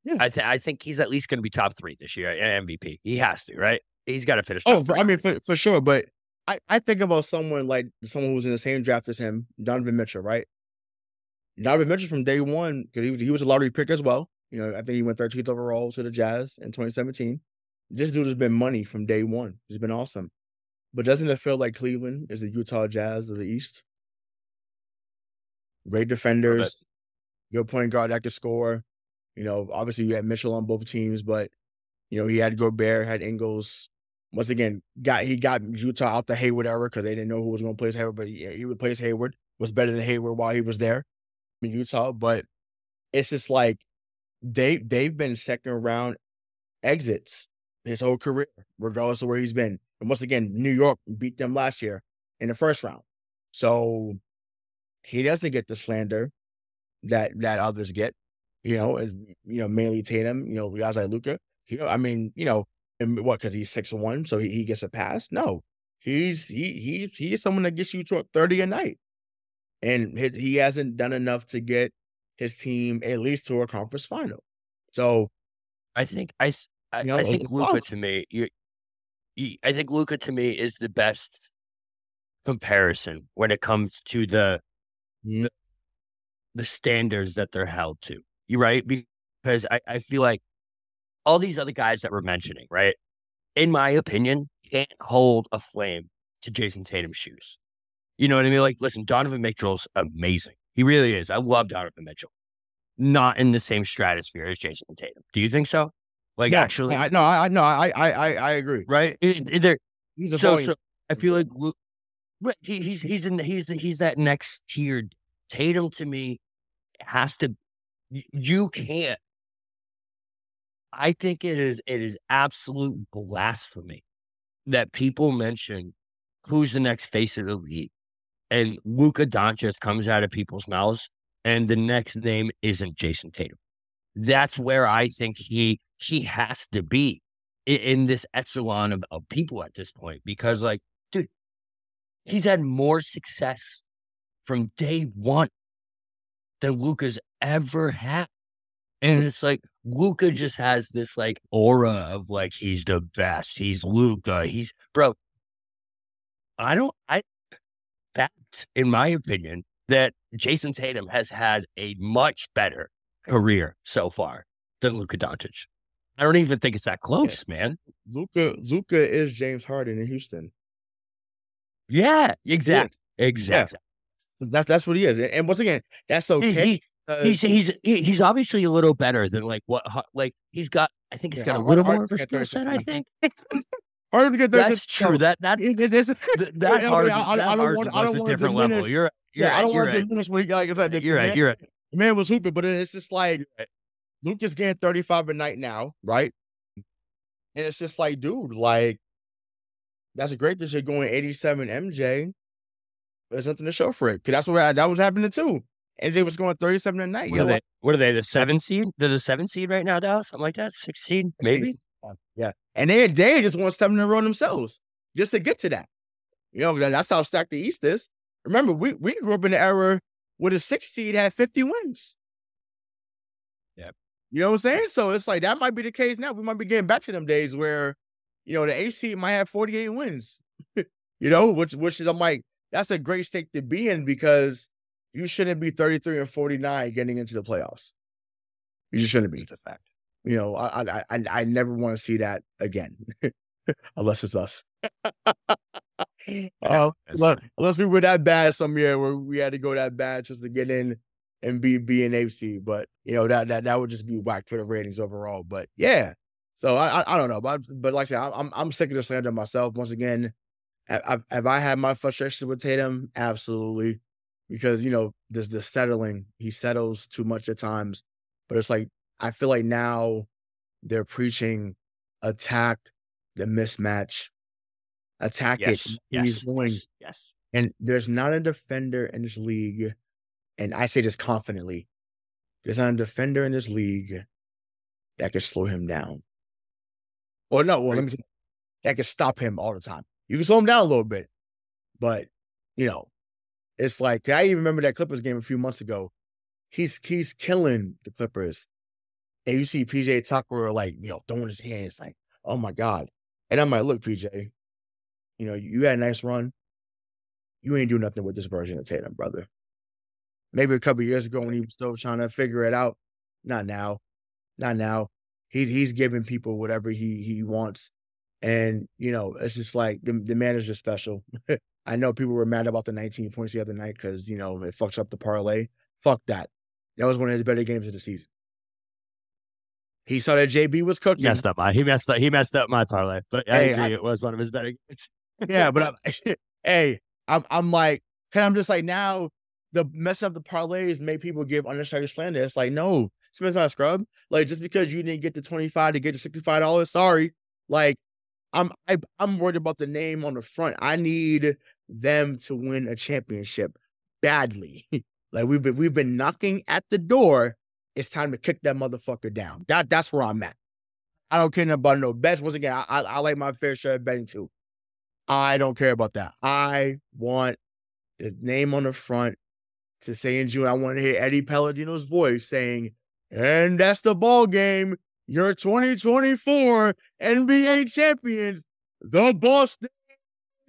yeah. I th- I think he's at least going to be top three this year MVP. He has to, right? He's got to finish. Oh, I mean, for, for sure. But I, I think about someone like someone who's in the same draft as him, Donovan Mitchell, right? Donovan Mitchell from day one, because he he was a lottery pick as well. You know, I think he went 13th overall to the Jazz in 2017. This dude has been money from day one. He's been awesome. But doesn't it feel like Cleveland is the Utah Jazz of the East? Great defenders, good point guard that could score. You know, obviously you had Mitchell on both teams, but you know he had Gobert, had Ingles, once again, got he got Utah out the Hayward era because they didn't know who was going to play Hayward, but he, he replaced Hayward. Was better than Hayward while he was there in Utah. But it's just like they they've been second round exits his whole career, regardless of where he's been. And once again, New York beat them last year in the first round. So he doesn't get the slander that that others get. You know, and, you know, mainly Tatum, you know, guys like Luka. You know, I mean, you know, and what? Because he's six one, so he, he gets a pass? No, he's he he's he's someone that gets you to thirty a night, and he, he hasn't done enough to get his team at least to a conference final. So, I think I I, you know, I think Luka to me, you, you, I think Luka to me is the best comparison when it comes to the, mm-hmm. the the standards that they're held to. You right because I, I feel like all these other guys that we're mentioning, right? In my opinion, can't hold a flame to Jayson Tatum's shoes. You know what I mean? Like, listen, Donovan Mitchell's amazing. He really is. I love Donovan Mitchell. Not in the same stratosphere as Jayson Tatum. Do you think so? Like, yeah, actually, I, no, I no, I, I, I, agree. Right? It, he's a so, so I feel like he, he's he's in he's he's that next tiered Tatum to me has to you can't. I think it is it is absolute blasphemy that people mention who's the next face of the league, and Luka Doncic comes out of people's mouths, and the next name isn't Jayson Tatum. That's where I think he he has to be in, in this echelon of, of people at this point because, like, dude, he's had more success from day one than Luka's ever had. And it's like Luka just has this like aura of like he's the best. He's Luka. He's bro. I don't I fact, in my opinion, that Jayson Tatum has had a much better career so far than Luka Doncic. I don't even think it's that close, yeah. man. Luka Luca is James Harden in Houston. Yeah, exactly. Exactly. Yeah. That's that's what he is. And once again, that's okay. He, he's he's he's obviously a little better than like what like he's got. I think he's yeah, got a little more of a skill set. I think. Hard to get That's true. That that that, that hard. I, I, I don't want. I don't want a different level. You're. you're yeah, I don't want to diminish what he like I said. You're right. You're right. The man was hooping, but it's just like Luka's getting 35 a night now, right? And it's just like, dude, like that's great that you're going 87 MJ. There's nothing to show for it. Cause that's what I, that was happening too. MJ was going 37 a night. What are, they, what are they? The seven seed? They're the seven seed right now, Dallas? Something like that? Six seed, maybe? Yeah. And they they just want seven in a row themselves just to get to that. You know, that's how stacked the East is. Remember, we, we grew up in the era where the six seed had 50 wins. Yep. You know what I'm saying? So it's like that might be the case now. We might be getting back to them days where, you know, the eighth seed might have 48 wins. you know, which which is I'm like, that's a great stake to be in because you shouldn't be 33 and 49 getting into the playoffs. You just shouldn't be. It's a fact. You know, I I I, I never want to see that again, unless it's us. uh, unless, unless we were that bad some year where we had to go that bad just to get in and be be an AFC, but you know that that that would just be whack for the ratings overall. But yeah, so I I, I don't know, but but like I said, I'm I'm sick of the slander myself. Once again, have, have I had my frustration with Tatum? Absolutely, because you know there's the settling. He settles too much at times, but it's like I feel like now they're preaching attack the mismatch, attack yes, it. Yes, he's going, yes. And there's not a defender in this league, and I say this confidently. There's not a defender in this league that could slow him down. Or no, well, let me say that could stop him all the time. You can slow him down a little bit, but you know, it's like I even remember that Clippers game a few months ago. He's he's killing the Clippers and you see PJ Tucker like, you know, throwing his hands like, oh my God. And I'm like, look, PJ, you know, you had a nice run. You ain't do nothing with this version of Tatum, brother. Maybe a couple years ago when he was still trying to figure it out. Not now. Not now. He's he's giving people whatever he he wants. And, you know, it's just like the, the just special. I know people were mad about the 19 points the other night because, you know, it fucks up the parlay. Fuck that. That was one of his better games of the season. He saw that JB was cooking. Messed up my he messed up he messed up my parlay, but I agree I, it was one of his better. Games. yeah, but I'm, hey, I'm I'm like, and I'm just like now the mess up the parlays made people give unnecessary slander. It's like no, Smith's not a scrub. Like just because you didn't get the twenty five to get the sixty five dollars, sorry. Like I'm I, am i am worried about the name on the front. I need them to win a championship badly. like we've been we've been knocking at the door it's time to kick that motherfucker down. That that's where I'm at. I don't care about no bets. Once again, I, I, I like my fair share of betting too. I don't care about that. I want the name on the front to say in June. I want to hear Eddie Palladino's voice saying, "And that's the ball game. Your 2024 NBA champions, the Boston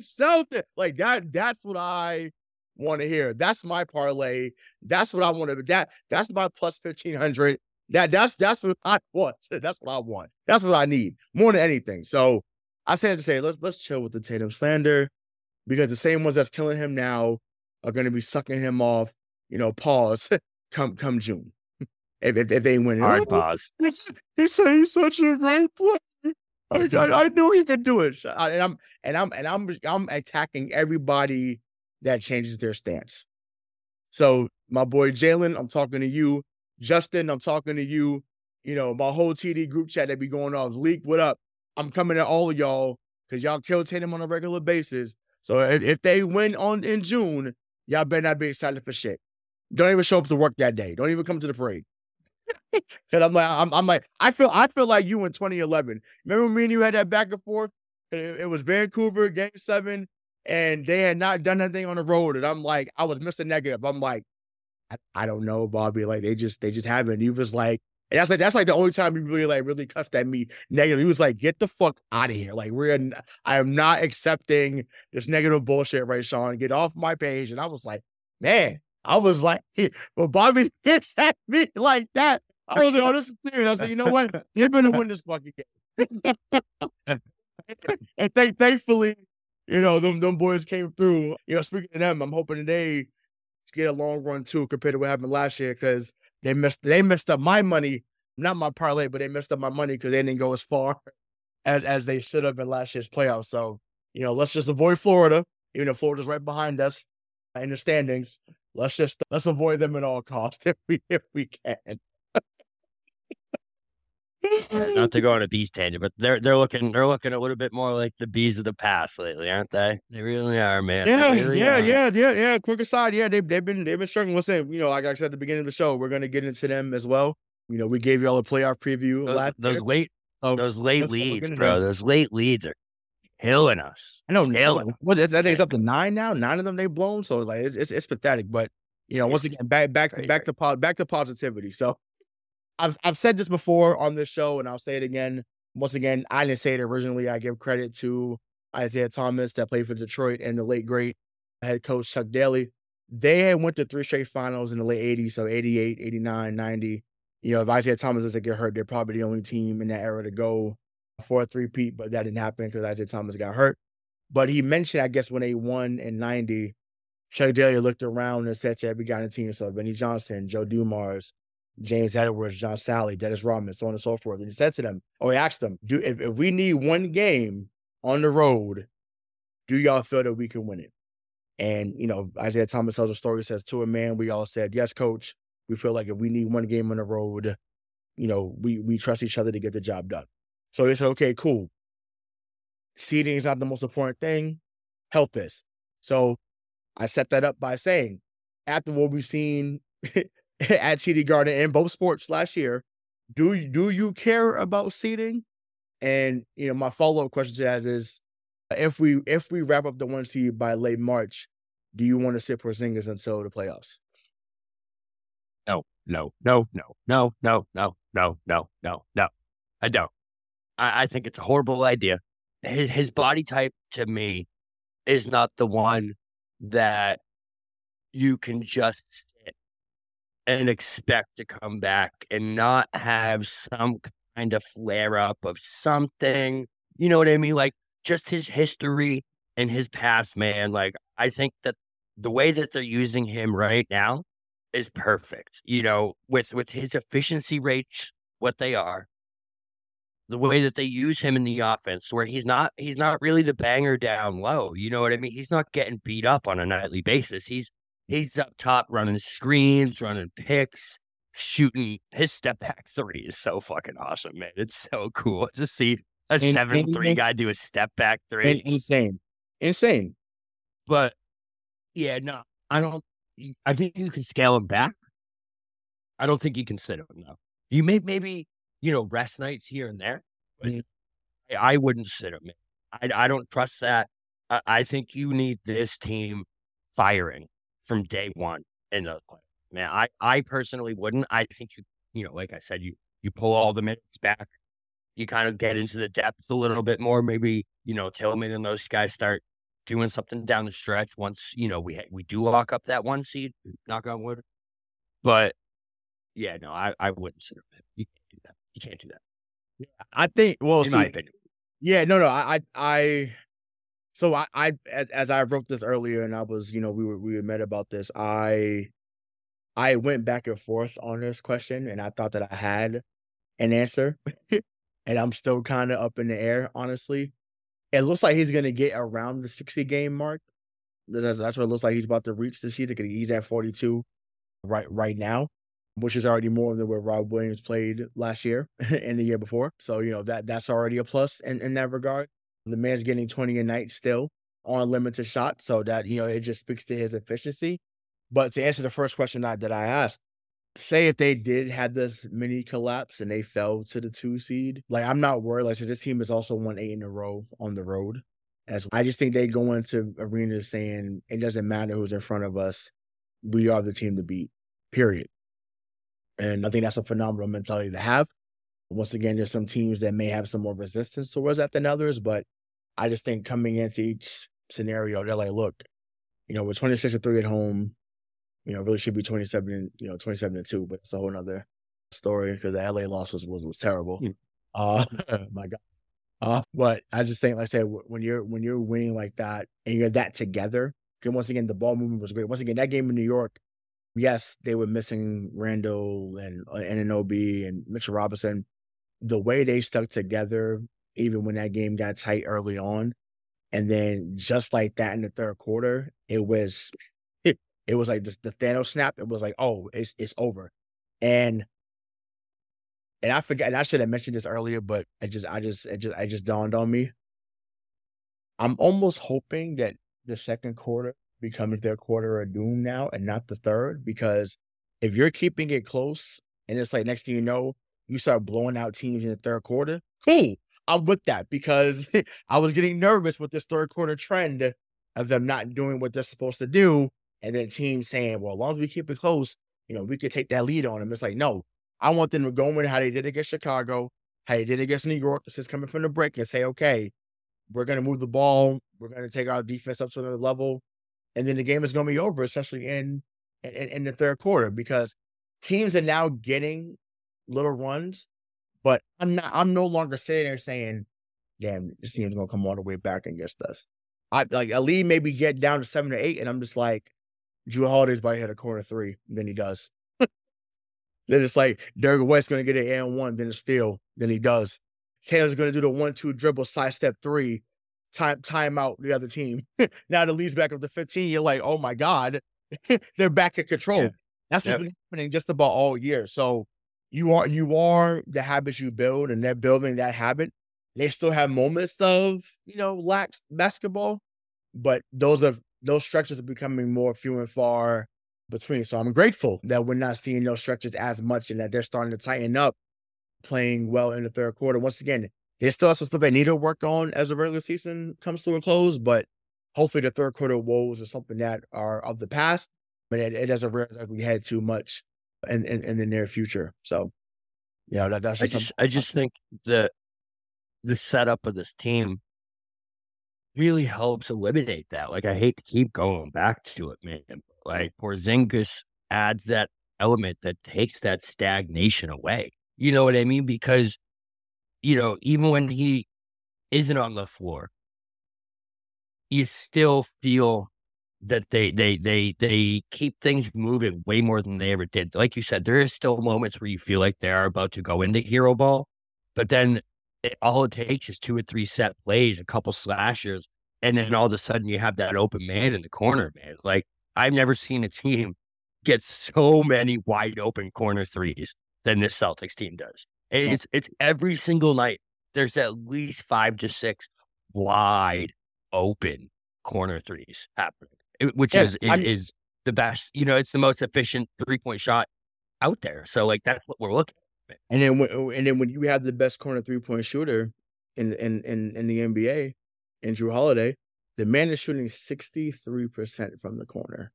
Celtics." Like that. That's what I want to hear. That's my parlay. That's what I want to. That that's my plus fifteen hundred. That that's that's what I want. That's what I want. That's what I need more than anything. So I said to say let's let's chill with the Tatum slander because the same ones that's killing him now are going to be sucking him off. You know, pause. come come June. If, if, if they win, hard oh, pause. He said he's such a great player. I, I, I, knew he could do it, and I'm and I'm and I'm I'm attacking everybody that changes their stance. So, my boy Jalen, I'm talking to you. Justin, I'm talking to you. You know, my whole TD group chat that be going off. Leak, what up? I'm coming at all of y'all because y'all kill Tatum on a regular basis. So if, if they win on in June, y'all better not be excited for shit. Don't even show up to work that day. Don't even come to the parade. and I'm like, I'm, I'm, like, I feel, I feel like you in 2011. Remember me and you had that back and forth. It, it was Vancouver Game Seven, and they had not done anything on the road, and I'm like, I was missing negative. I'm like, I, I don't know, Bobby. Like they just, they just haven't. He was like, and that's like that's like the only time he really like really cussed at me negative. He was like, "Get the fuck out of here!" Like we're, in, I am not accepting this negative bullshit, right, Sean? Get off my page. And I was like, man, I was like, well, Bobby hits at me like that. I was like, oh, this is serious. I said, you know what? You're to win this fucking game. and th- thankfully, you know, them, them boys came through. You know, speaking to them, I'm hoping today to get a long run too compared to what happened last year because they missed they messed up my money, not my parlay, but they messed up my money because they didn't go as far as, as they should have in last year's playoffs. So, you know, let's just avoid Florida, even though Florida's right behind us in the standings. Let's just let's avoid them at all costs if we if we can. Not to go on a B's tangent, but they're they're looking they're looking a little bit more like the B's of the past lately, aren't they? They really are, man. Yeah, really yeah, are. yeah, yeah, yeah. Quick aside, yeah, they've they've been they've been struggling. Listen, you know, like I said at the beginning of the show, we're gonna get into them as well. You know, we gave you all a playoff preview Those, last those late So those late that's what we're leads, bro. do. Those late leads are killing us. I know Killing what I think it's up to nine now. Nine of them they've blown, so it's like it's it's, it's pathetic. But you know, once again, back back to back to back to positivity. So I've I've said this before on this show, and I'll say it again. Once again, I didn't say it originally. I give credit to Isiah Thomas that played for Detroit and the late great head coach Chuck Daly. They had went to three straight finals in the late 80s, so 88, 89, 90. You know, if Isiah Thomas doesn't get hurt, they're probably the only team in that era to go for a three-peat, but that didn't happen because Isiah Thomas got hurt. But he mentioned, I guess, when they won in 90, Chuck Daly looked around and said to every guy on the team, so Vinnie Johnson, Joe Dumars, James Edwards, John Salley, Dennis Rodman, so on and so forth. And he said to them, or he asked them, do if, if we need one game on the road, do y'all feel that we can win it? And, you know, Isiah Thomas tells a story, says to a man, we all said, yes, coach. We feel like if we need one game on the road, you know, we we trust each other to get the job done. So they said, okay, cool. Seating is not the most important thing. Health is. So I set that up by saying, after what we've seen at TD Garden in both sports last year, do do you care about seeding? And you know, my follow up question to that is, if we if we wrap up the one seed by late March, do you want to sit Porzingis until the playoffs? No, no, no, no, no, no, no, no, no, no, no. I don't. I, I think it's a horrible idea. His, his body type to me is not the one that you can just sit and expect to come back and not have some kind of flare up of something. You know what I mean? Like just his history and his past, man. Like I think that the way that they're using him right now is perfect. You know, with with his efficiency rates, what they are, the way that they use him in the offense, where he's not he's not really the banger down low. You know what I mean? He's not getting beat up on a nightly basis. He's he's up top running screens, running picks, shooting. His step back three is so fucking awesome, man. It's so cool to see a And- seven and- three guy do a step back three. Insane, insane. But yeah, no, I don't. I think you can scale him back. I don't think you can sit him though. You may maybe you know rest nights here and there, but Mhm. I, I wouldn't sit him. I I don't trust that. I, I think you need this team firing from day one in the play. Man, I I personally wouldn't. I think you you know, like I said, you you pull all the minutes back. You kind of get into the depth a little bit more. Maybe you know Tillman and those guys start doing something down the stretch once you know we we do lock up that one seed. Knock on wood. But yeah, no, I I wouldn't sit him. You can't do that. You can't do that. Yeah. I think. Well, in see, my opinion. Yeah, no, no. I, I, I so I, I, as, as I wrote this earlier, and I was, you know, we were we had met about this. I, I went back and forth on this question, and I thought that I had an answer, and I'm still kind of up in the air, honestly. It looks like he's gonna get around the 60 game mark. That's, that's what it looks like he's about to reach this season. He's at 42 right right now. which is already more than what Rob Williams played last year and the year before. So, you know, that that's already a plus in, in that regard. The man's getting 20 a night still on limited shots. So that, you know, it just speaks to his efficiency. But to answer the first question that, that I asked, say if they did have this mini collapse and they fell to the two seed, like I'm not worried. Like, so this team has also won eight in a row on the road. As I just think they go into arenas saying it doesn't matter who's in front of us, we are the team to beat. Period. And I think that's a phenomenal mentality to have. Once again, there's some teams that may have some more resistance towards that than others, but I just think coming into each scenario, they're like, look, you know, we're 26 to 3 at home. You know, really should be 27 and, you know, 27 and 2, but it's a whole other story because the LA loss was was, was terrible. Mm. Uh my God. Uh, but I just think, like I said, when you're when you're winning like that and you're that together, because once again, the ball movement was great. Once again, that game in New York, yes, they were missing Randle and uh, Anunoby and Mitchell Robinson. The way they stuck together, even when that game got tight early on, and then just like that in the third quarter, it was it, it was like this, the Thanos snap. It was like, oh, it's it's over, and and I forgot. And I should have mentioned this earlier, but I just I just it just I just dawned on me. I'm almost hoping that the second quarter becomes their quarter of doom now and not the third. Because if you're keeping it close and it's like next thing you know, you start blowing out teams in the third quarter, cool. I'm with that because I was getting nervous with this third quarter trend of them not doing what they're supposed to do. And then teams saying, well, as long as we keep it close, you know, we could take that lead on them. It's like, no, I want them to go in how they did against Chicago, how they did against New York. This is coming from the break and say, okay, we're going to move the ball. We're going to take our defense up to another level and then the game is going to be over, especially in, in in the third quarter, because teams are now getting little runs. But I'm not. I'm no longer sitting there saying, "Damn, this team's going to come all the way back against us." I like Ali maybe get down to seven or eight, and I'm just like, Jrue Holiday's about to hit a corner three, then he does. then it's like Derrick West going to get an and one, then it's steal, then he does. Taylor's going to do the one two dribble sidestep three, time time out the other team. now the lead's back up to 15. You're like, oh my God, they're back in control. Yeah. That's what's yep. been happening just about all year. So you are you are the habits you build, and they're building that habit. They still have moments of, you know, lax basketball, but those are those stretches are becoming more few and far between. So I'm grateful that we're not seeing those stretches as much and that they're starting to tighten up playing well in the third quarter. Once again, they still have some stuff they need to work on as the regular season comes to a close, but hopefully the third quarter woes are something that are of the past, but it, it doesn't really head too much in, in, in, the near future. So, yeah, that, that's just I just I just think the the setup of this team really helps eliminate that. Like I hate to keep going back to it, man. Like Porzingis adds that element that takes that stagnation away. You know what I mean? Because you know, even when he isn't on the floor, you still feel that they they they they keep things moving way more than they ever did. Like you said, there is still moments where you feel like they are about to go into hero ball, but then it, all it takes is two or three set plays, a couple slashers, and then all of a sudden you have that open man in the corner, man. Like I've never seen a team get so many wide open corner threes than this Celtics team does. It's it's every single night. There's at least five to six wide open corner threes happening, which yeah, is is, is the best. You know, it's the most efficient three point shot out there. So like that's what we're looking. At. And then when oh, and then when you have the best corner three point shooter in in in, in the NBA, in Jrue Holiday, the man is shooting sixty three percent from the corner.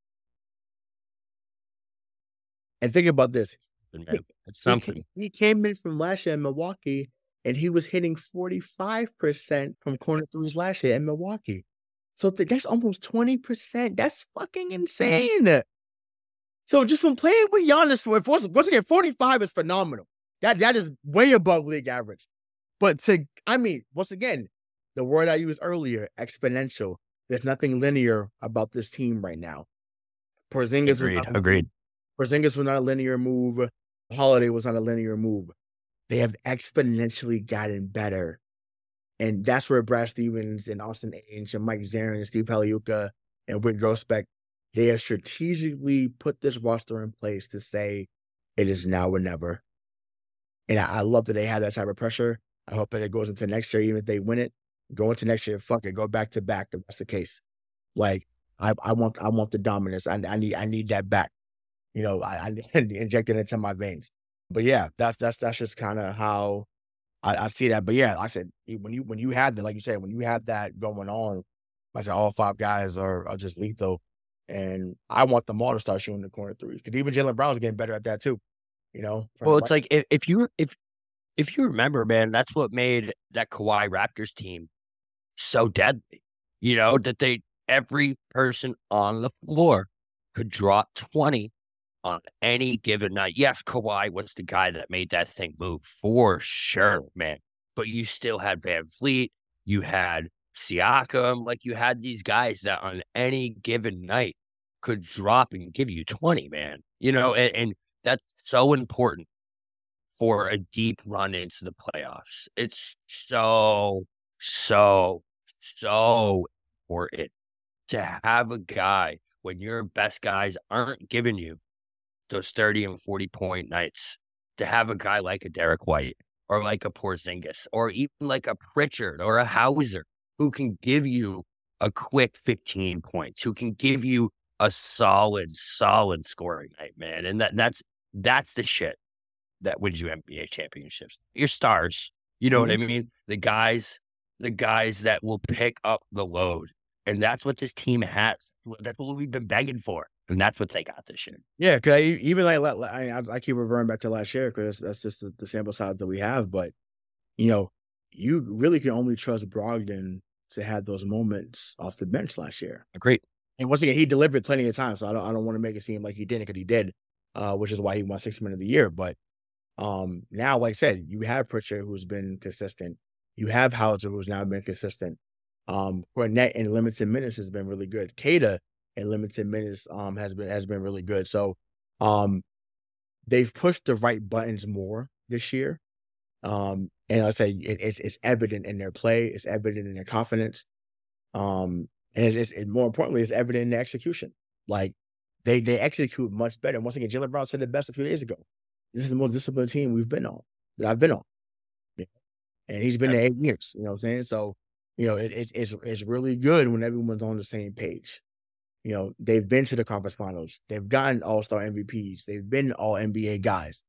And think about this: man. It's something. He, came in from last year in Milwaukee and he was hitting 45% from corner threes last year in Milwaukee. So th- that's almost 20%. That's fucking insane. So just from playing with Giannis for once, once again, 45 is phenomenal. That that is way above league average. But to I mean, once again, the word I used earlier, exponential. There's nothing linear about this team right now. Porzingis agreed. agreed. Porzingis was not a linear move. Holiday was not a linear move. They have exponentially gotten better. And that's where Brad Stevens and Austin Ainge and Mike Zarren and Steve Pagliuca and Wyc Grousbeck, they have strategically put this roster in place to say, It is now or never. And I, I love that they have that type of pressure. I hope that it goes into next year, even if they win it, go into next year, fuck it, go back to back if that's the case. Like I, I want, I want the dominance. I, I need, I need that back. You know, I, I inject it into my veins. But yeah, that's that's that's just kind of how I, I see that. But yeah, I said when you when you had that, like you said, when you had that going on, I said all five guys are are just lethal, and I want them all to start shooting the corner threes because even Jaylen Brown's getting better at that too. You know. Well, it's like if, if you if if you remember, man, that's what made that Kawhi Raptors team so deadly. You know that they every person on the floor could drop twenty on any given night. Yes, Kawhi was the guy that made that thing move for sure, man. But you still had VanVleet, you had Siakam, like you had these guys that on any given night could drop and give you 20, man. You know, and, and that's so important for a deep run into the playoffs. It's so, so, so important to have a guy when your best guys aren't giving you those 30 and 40 point nights to have a guy like a Derrick White or like a Porzingis or even like a Pritchard or a Hauser who can give you a quick 15 points, who can give you a solid, solid scoring night, man. And that that's that's the shit that wins you NBA championships. Your stars, you know what I mm-hmm. mean? The guys, the guys that will pick up the load. And that's what this team has. That's what we've been begging for and that's what they got this year. Yeah, because I, even like I, I keep referring back to last year because that's just the, the, sample size that we have. But you know, you really can only trust Brogdon to have those moments off the bench last year. Great. And once again, he delivered plenty of times, so I don't I don't want to make it seem like he didn't because he did, uh, which is why he won six men of the year. But um, now, like I said, you have Pritchard who's been consistent. You have Hauser who's now been consistent. Um, net in limited minutes has been really good. Queta in limited minutes um has been has been really good. So um they've pushed the right buttons more this year. Um and I say it, it's it's evident in their play, it's evident in their confidence. Um and it's, it's it, more importantly, it's evident in their execution. Like they they execute much better. And once again, Jaylen Brown said it best a few days ago. This is the most disciplined team we've been on that I've been on. And he's been there eight years. You know what I'm saying? So, you know, it, it's it's it's really good when everyone's on the same page. You know, they've been to the conference finals. They've gotten all star MVPs. They've been all NBA guys.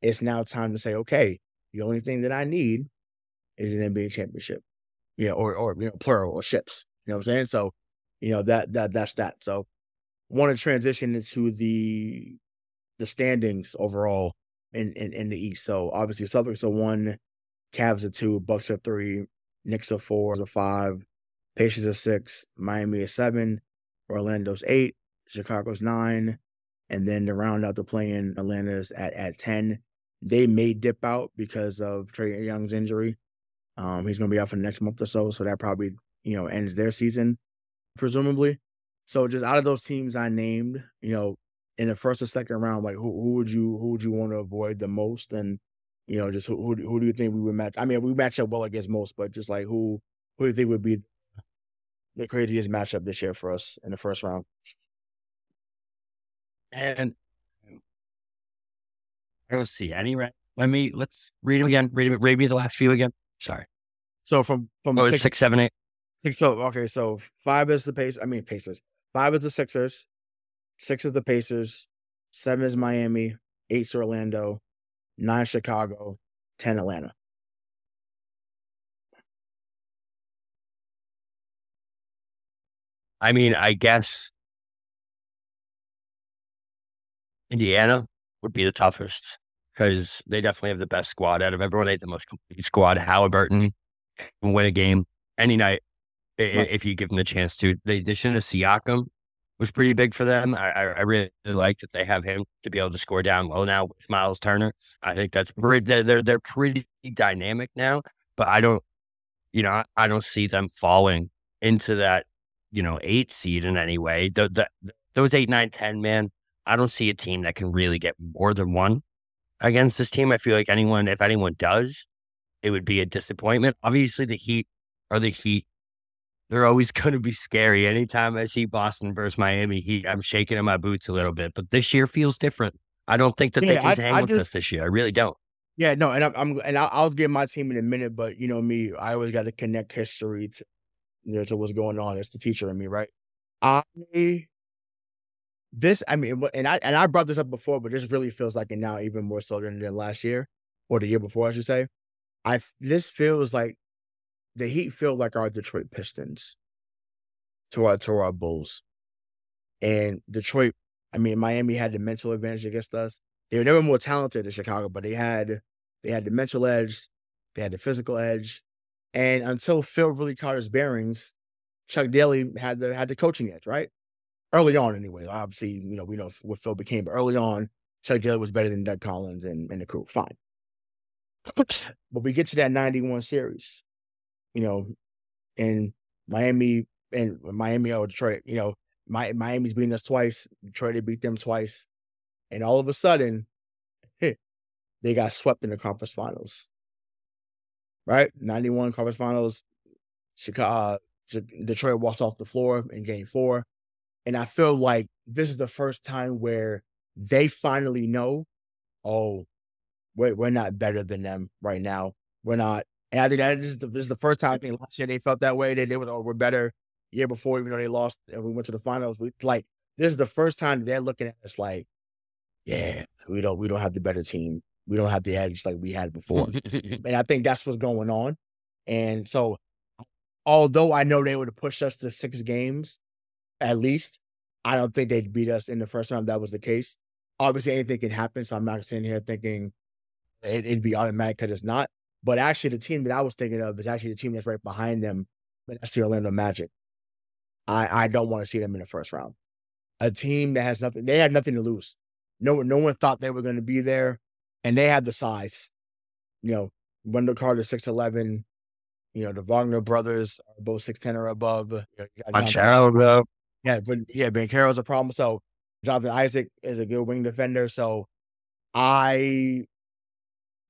It's now time to say, okay, the only thing that I need is an NBA championship. You know, or or you know, plural or ships. You know what I'm saying? So, you know, that that that's that. So want to transition into the the standings overall in, in, in the East. So obviously Celtics are one, Cavs are two, Bucks are three, Knicks are four, are five, Pacers are six, Miami is seven, Orlando's eight, Chicago's nine, and then to round out the play-in, Atlanta's at at ten. They may dip out because of Trae Young's injury. Um, he's going to be out for the next month or so, so that probably you know ends their season, presumably. So just out of those teams I named, you know, in the first or second round, like who who would you who would you want to avoid the most, and you know, just who who, who do you think we would match? I mean, we match up well against most, but just like who who do you think would be the craziest matchup this year for us in the first round. And I don't see any. Let me let's read them again. Read, read me the last few again. Sorry. So from from oh, six, six, seven, eight. Six. So okay. So five is the pace. I mean Pacers. Five is the Sixers. Six is the Pacers. Seven is Miami. Eight is Orlando. Nine Chicago. Ten Atlanta. I mean, I guess Indiana would be the toughest because they definitely have the best squad out of everyone. They have the most complete squad. Halliburton can win a game any night if you give them the chance to. The addition of Siakam was pretty big for them. I, I really like that they have him to be able to score down low now with Miles Turner. I think that's pretty, they're, they're pretty dynamic now, but I don't, you know, I don't see them falling into that you know, eight seed in any way. The, the, those eight, nine, ten, man, I don't see a team that can really get more than one against this team. I feel like anyone, if anyone does, it would be a disappointment. Obviously, the Heat are the Heat. They're always going to be scary. Anytime I see Boston versus Miami Heat, I'm shaking in my boots a little bit. But this year feels different. I don't think that yeah, they can I, hang I with just, us this year. I really don't. Yeah, no, and I'm, I'm and I'll, I'll give my team in a minute, but you know me, I always got to connect history to to what's going on. It's the teacher in me, right? I this, I mean, and I and I brought this up before, but this really feels like it now even more so than, than last year or the year before, I should say. I this feels like the Heat feel like our Detroit Pistons to our to our Bulls, and Detroit. I mean, Miami had the mental advantage against us. They were never more talented than Chicago, but they had they had the mental edge, they had the physical edge, and until Phil really caught his bearings, Chuck Daly had the had the coaching edge, right? Early on, anyway. Obviously, you know we know what Phil became, but early on, Chuck Daly was better than Doug Collins and, and the crew. Fine, but we get to that '91 series, you know, in Miami and Miami or Detroit, you know, my, Miami's beaten us twice. Detroit beat them twice, and all of a sudden, they got swept in the conference finals. Right, '91 conference finals. Chicago, uh, Detroit walks off the floor in Game Four, and I feel like this is the first time where they finally know, oh, we're, we're not better than them right now. We're not. And I think that is the, this is the first time I think last year they felt that way. They, they were, oh, we're better. Year before, even though they lost and we went to the finals, we like this is the first time they're looking at us like, yeah, we don't we don't have the better team. We don't have the edge like we had before. and I think that's what's going on. And so, although I know they would have pushed us to six games, at least, I don't think they'd beat us in the first round. That was the case. Obviously, anything can happen. So I'm not sitting here thinking it, would be automatic because it's not. But actually, the team that I was thinking of is actually the team that's right behind them. But that's the Orlando Magic. I, I don't want to see them in the first round. A team that has nothing, they had nothing to lose. No, no one thought they were going to be there, and they had the size. You know, Wendell Carter six eleven. You know, the Wagner brothers are both six ten or above. You know, Yeah, but yeah, Ben Banchero's a problem. So Jonathan Isaac is a good wing defender. So I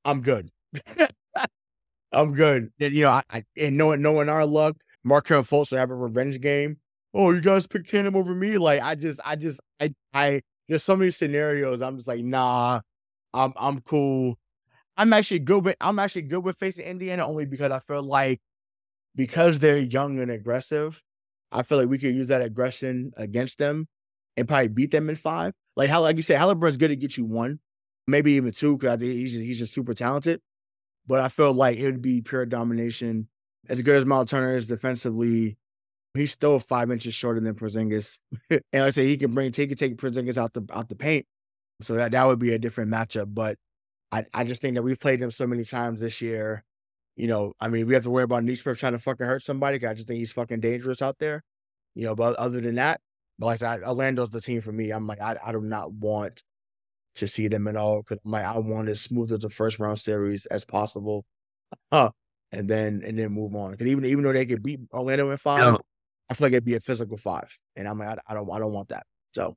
I'm good. I'm good. And, you know, I, I and knowing knowing our luck, Markelle Fultz will have a revenge game. Oh, you guys picked Tatum over me. Like I just, I just, I, I. There's so many scenarios. I'm just like, nah, I'm, I'm cool. I'm actually good with. I'm actually good with facing Indiana only because I feel like because they're young and aggressive. I feel like we could use that aggression against them and probably beat them in five. Like how, like you said, Halliburton's good to get you one maybe even two, because I think he's just, he's just super talented. But I felt like it would be pure domination. As good as Miles Turner is defensively, he's still five inches shorter than Porzingis. and like I say, he can bring, can take Porzingis out the out the paint. So that that would be a different matchup. But I, I just think that we've played him so many times this year. You know, I mean, we have to worry about Nesmith trying to fucking hurt somebody. I just think he's fucking dangerous out there. You know, but other than that, but like I said, Orlando's the team for me. I'm like, I, I do not want to see them at all because like, I want as smooth as a first round series as possible, huh? And then and then move on. Because even even though they could beat Orlando in five. I feel like it'd be a physical five, and I'm like, I, I don't I don't want that. So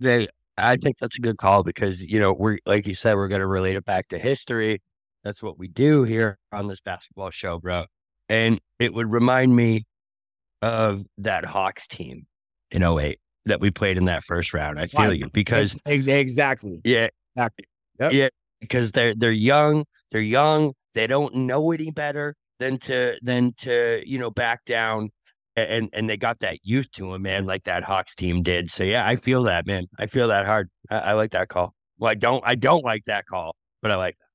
they, I think that's a good call because you know we're like you said we're going to relate it back to history. That's what we do here on this basketball show, bro. And it would remind me of that Hawks team in 08 that we played in that first round. I feel right. you because exactly. Yeah. Exactly. Yep. Yeah. Because they're they're young. They're young. They don't know any better than to than to, you know, back down. And and they got that youth to them, man, like that Hawks team did. So yeah, I feel that, man. I feel that hard. I, I like that call. Well, I don't I don't like that call, but I like that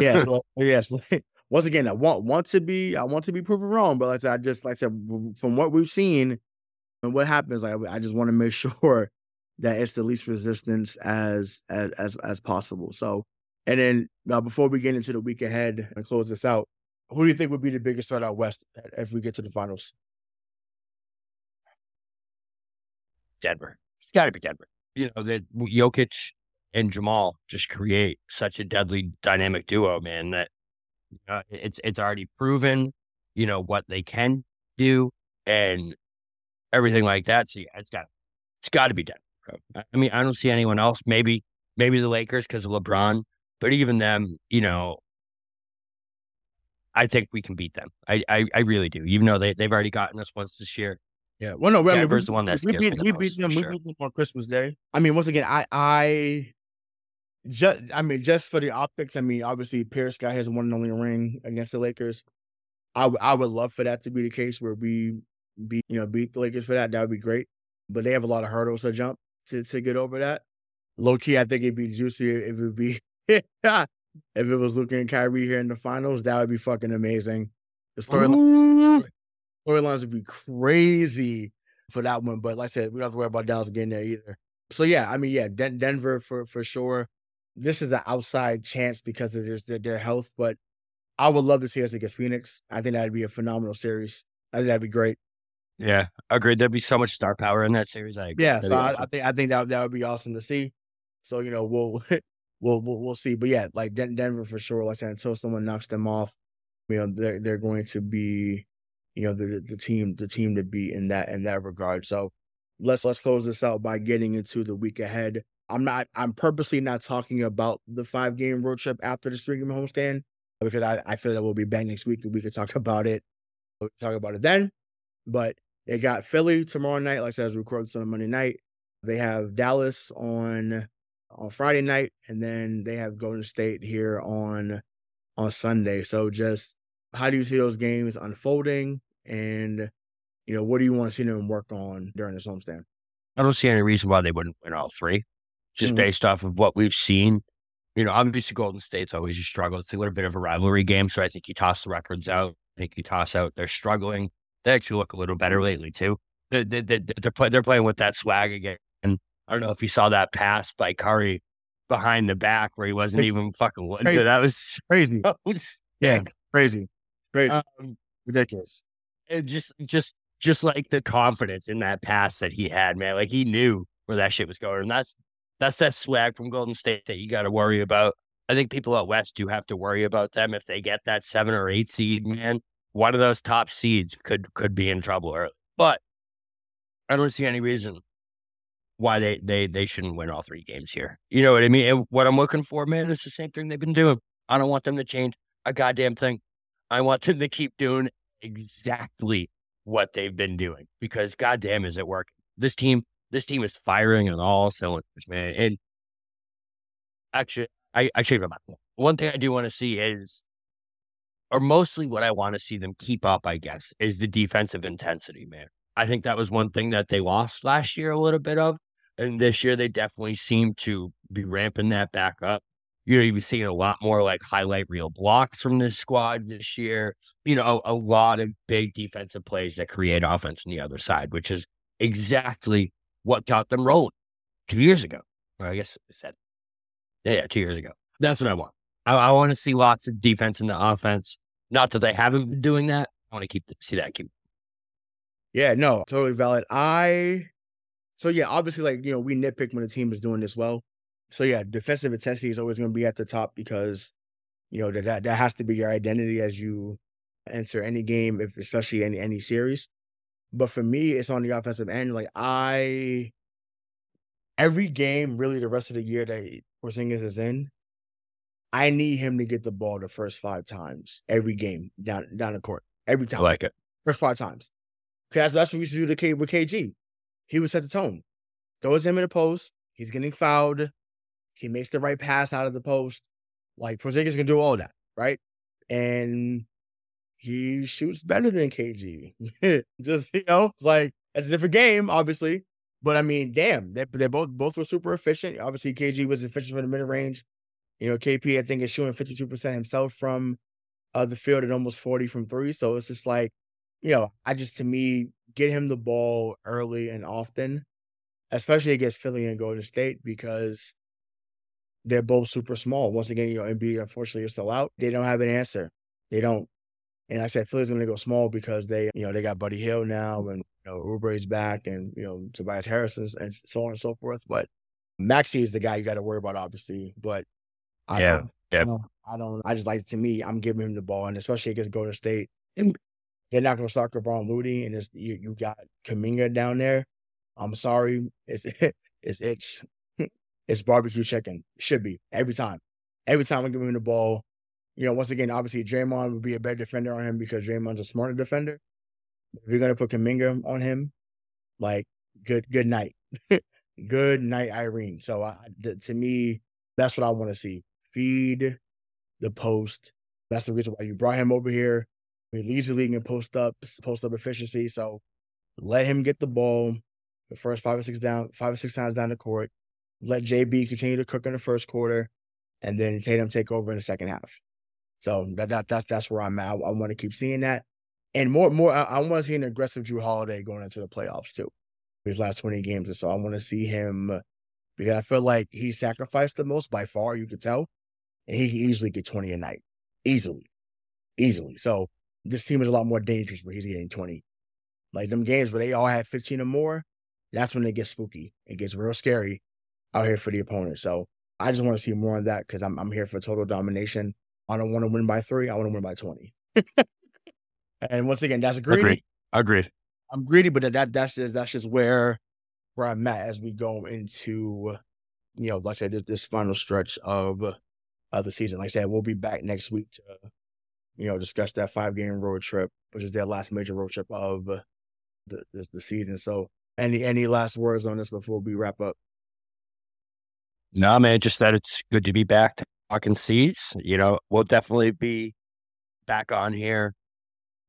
yeah, well, yes. Once again, I want want to be I want to be proven wrong, but like I said, I just like I said, from what we've seen, and what happens, like I just want to make sure that it's the least resistance as as as, as possible. So, and then now before we get into the week ahead and close this out, who do you think would be the biggest threat out west if we get to the finals? Denver. It's got to be Denver. You know that Jokic and Jamal just create such a deadly dynamic duo, man. That uh, it's it's already proven, you know what they can do, and everything like that. So yeah, it's got it's got to be done. I mean, I don't see anyone else. Maybe maybe the Lakers because of LeBron, but even them, you know, I think we can beat them. I, I, I really do. Even though they they've already gotten us once this year, Yeah. Well, no, I mean, Denver's we, the one that we scares me beat, the we beat them. for We beat them on Christmas Day. I mean, once again, I, I, just, I mean, just for the optics. I mean, obviously, Pierce got has one and only ring against the Lakers. I, w- I would love for that to be the case where we beat, you know, beat the Lakers for that. That would be great. But they have a lot of hurdles to jump to to get over that. Low key, I think it'd be juicier if it be if it was Luka and Kyrie here in the finals. That would be fucking amazing. The storyline storylines would be crazy for that one. But like I said, we don't have to worry about Dallas getting there either. So yeah, I mean, yeah, Den- Denver for for sure. This is an outside chance because of their, their health, but I would love to see us against Phoenix. I think that'd be a phenomenal series. I think that'd be great. Yeah, agreed. There'd be so much star power in that series. I agree. Yeah, That'd so I, I think I think that that would be awesome to see. So you know we'll we'll we'll, we'll see. But yeah, like Den- Denver for sure. Like I said, until someone knocks them off, you know they're they're going to be, you know the the, team the team to beat in that in that regard. So let's let's close this out by getting into the week ahead. I'm not I'm purposely not talking about the five game road trip after the three game homestand because I, I feel that we'll be back next week and we could talk about it. We can talk about it then. But they got Philly tomorrow night, like I said, as we record on Monday night. They have Dallas on on Friday night, and then they have Golden State here on on Sunday. So just how do you see those games unfolding? And you know, what do you want to see them work on during this homestand? I don't see any reason why they wouldn't win all three, just Mhm. based off of what we've seen. You know, obviously Golden State's always a struggle. It's a little bit of a rivalry game, so I think you toss the records out. I think you toss out they're struggling. They actually look a little better lately too. They, they, they, they're play, they're playing with that swag again. And I don't know if you saw that pass by Curry behind the back where he wasn't Crazy. even fucking. Crazy. That was Crazy, so sick. yeah, crazy, crazy, Um, ridiculous. it just just just like the confidence in that pass that he had, man. Like he knew where that shit was going. And that's that's that swag from Golden State that you got to worry about. I think people out west do have to worry about them if they get that seven or eight seed, man. One of those top seeds could could be in trouble early. But I don't see any reason why they they they shouldn't win all three games here. You know what I mean? And what I'm looking for, man, is the same thing they've been doing. I don't want them to change a goddamn thing. I want them to keep doing exactly what they've been doing because goddamn is it working. This team, this team is firing on all cylinders, man. And actually, I actually go back. one thing I do want to see is, or mostly what I want to see them keep up, I guess, is the defensive intensity, man. I think that was one thing that they lost last year a little bit of, and this year they definitely seem to be ramping that back up. You know, you've seen a lot more like highlight reel blocks from this squad this year you know, a, a lot of big defensive plays that create offense on the other side, which is exactly what got them rolling two years ago. Or I guess I said, yeah, two years ago. That's what I want. I, I want to see lots of defense in the offense. Not that they haven't been doing that. I want to keep see that keep. Yeah, no, totally valid. I so yeah, obviously, like you know, we nitpick when the team is doing this well. So yeah, defensive intensity is always going to be at the top because you know that that, that has to be your identity as you enter any game, if especially any any series. But for me, it's on the offensive end. Like I, every game, really, the rest of the year that Porzingis is in, I need him to get the ball the first five times every game down down the court every I time like it. first five times. Because that's what we used to do to K- with KG. He would set the tone. Throws him in the post. He's getting fouled. He makes the right pass out of the post. Like Porzingis can do all that, right? And he shoots better than KG. Just you know, it's like it's a different game, obviously. But I mean, damn, they they both both were super efficient. Obviously, KG was efficient from the mid range. You know, KP I think is shooting fifty two percent himself from uh, the field and almost forty from three. So it's just like you know, I just to me get him the ball early and often, especially against Philly and Golden State because they're both super small. Once again, you know, Embiid unfortunately is still out. They don't have an answer. They don't. And I said Philly's going to go small because they, you know, they got Buddy Hield now, and you know Oubre's back, and you know Tobias Harris and, and so on and so forth. But Maxey is the guy you got to worry about, obviously. But I Yeah, don't, yeah. I don't, I don't. I just like to me, I'm giving him the ball, and especially against Golden State, and they're not going to start Kevon Moody, and it's you, you got Kuminga down there. I'm sorry, it's it's it's it's barbecue chicken. Should be every time. Every time I give him the ball, you know, once again, obviously Draymond would be a better defender on him because Draymond's a smarter defender. If you're gonna put Kuminga on him, like good good night, good night, Irene. So I, to me, that's what I want to see. Feed the post. That's the reason why you brought him over here. He leads the league in post up, post up efficiency. So let him get the ball the first five or six down, five or six times down the court. Let JB continue to cook in the first quarter, and then Tatum take over in the second half. So that, that that's that's where I'm at. I, I want to keep seeing that, and more more. I, I want to see an aggressive Jrue Holiday going into the playoffs too. His last 20 games or so, I want to see him because I feel like he sacrificed the most by far. You could tell, and he can easily get 20 a night, easily, easily. So this team is a lot more dangerous where he's getting 20. Like them games where they all had 15 or more, that's when it gets spooky. It gets real scary out here for the opponent. So I just want to see more of that because I'm I'm here for total domination. I don't want to win by three. I want to win by 20. and once again, that's greedy. Agreed. Agreed. I'm greedy, but that that's just that's just where where I'm at as we go into you know, like I said, this, this final stretch of of the season. Like I said, we'll be back next week to you know discuss that five game road trip, which is their last major road trip of the the, the season. So, any any last words on this before we wrap up? No, man, just that it's good to be back talking seats. You know, we'll definitely be back on here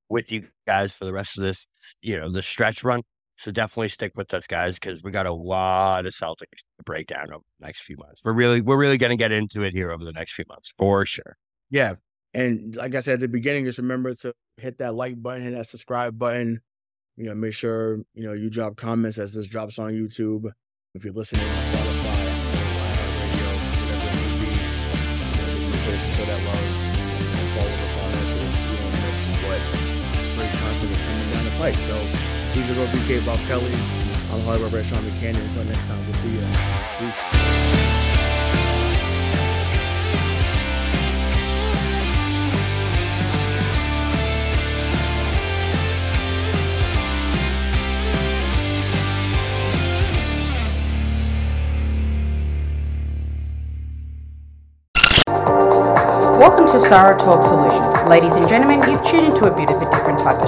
with you guys for the rest of this, you know, the stretch run. So definitely stick with us, guys, because we got a lot of Celtics to break down over the next few months. We're really, we're really going to get into it here over the next few months for sure. Yeah, and like I said at the beginning, just remember to hit that like button, hit that subscribe button. You know, make sure you know you drop comments as this drops on YouTube. If you're listening pipe. So, these are BK Bob Kelly. I'm Hollywood Red Sean Buchanan. Until next time, we'll see you. Peace. Welcome to Sarah Talk Solutions. Ladies and gentlemen, you've tuned into a bit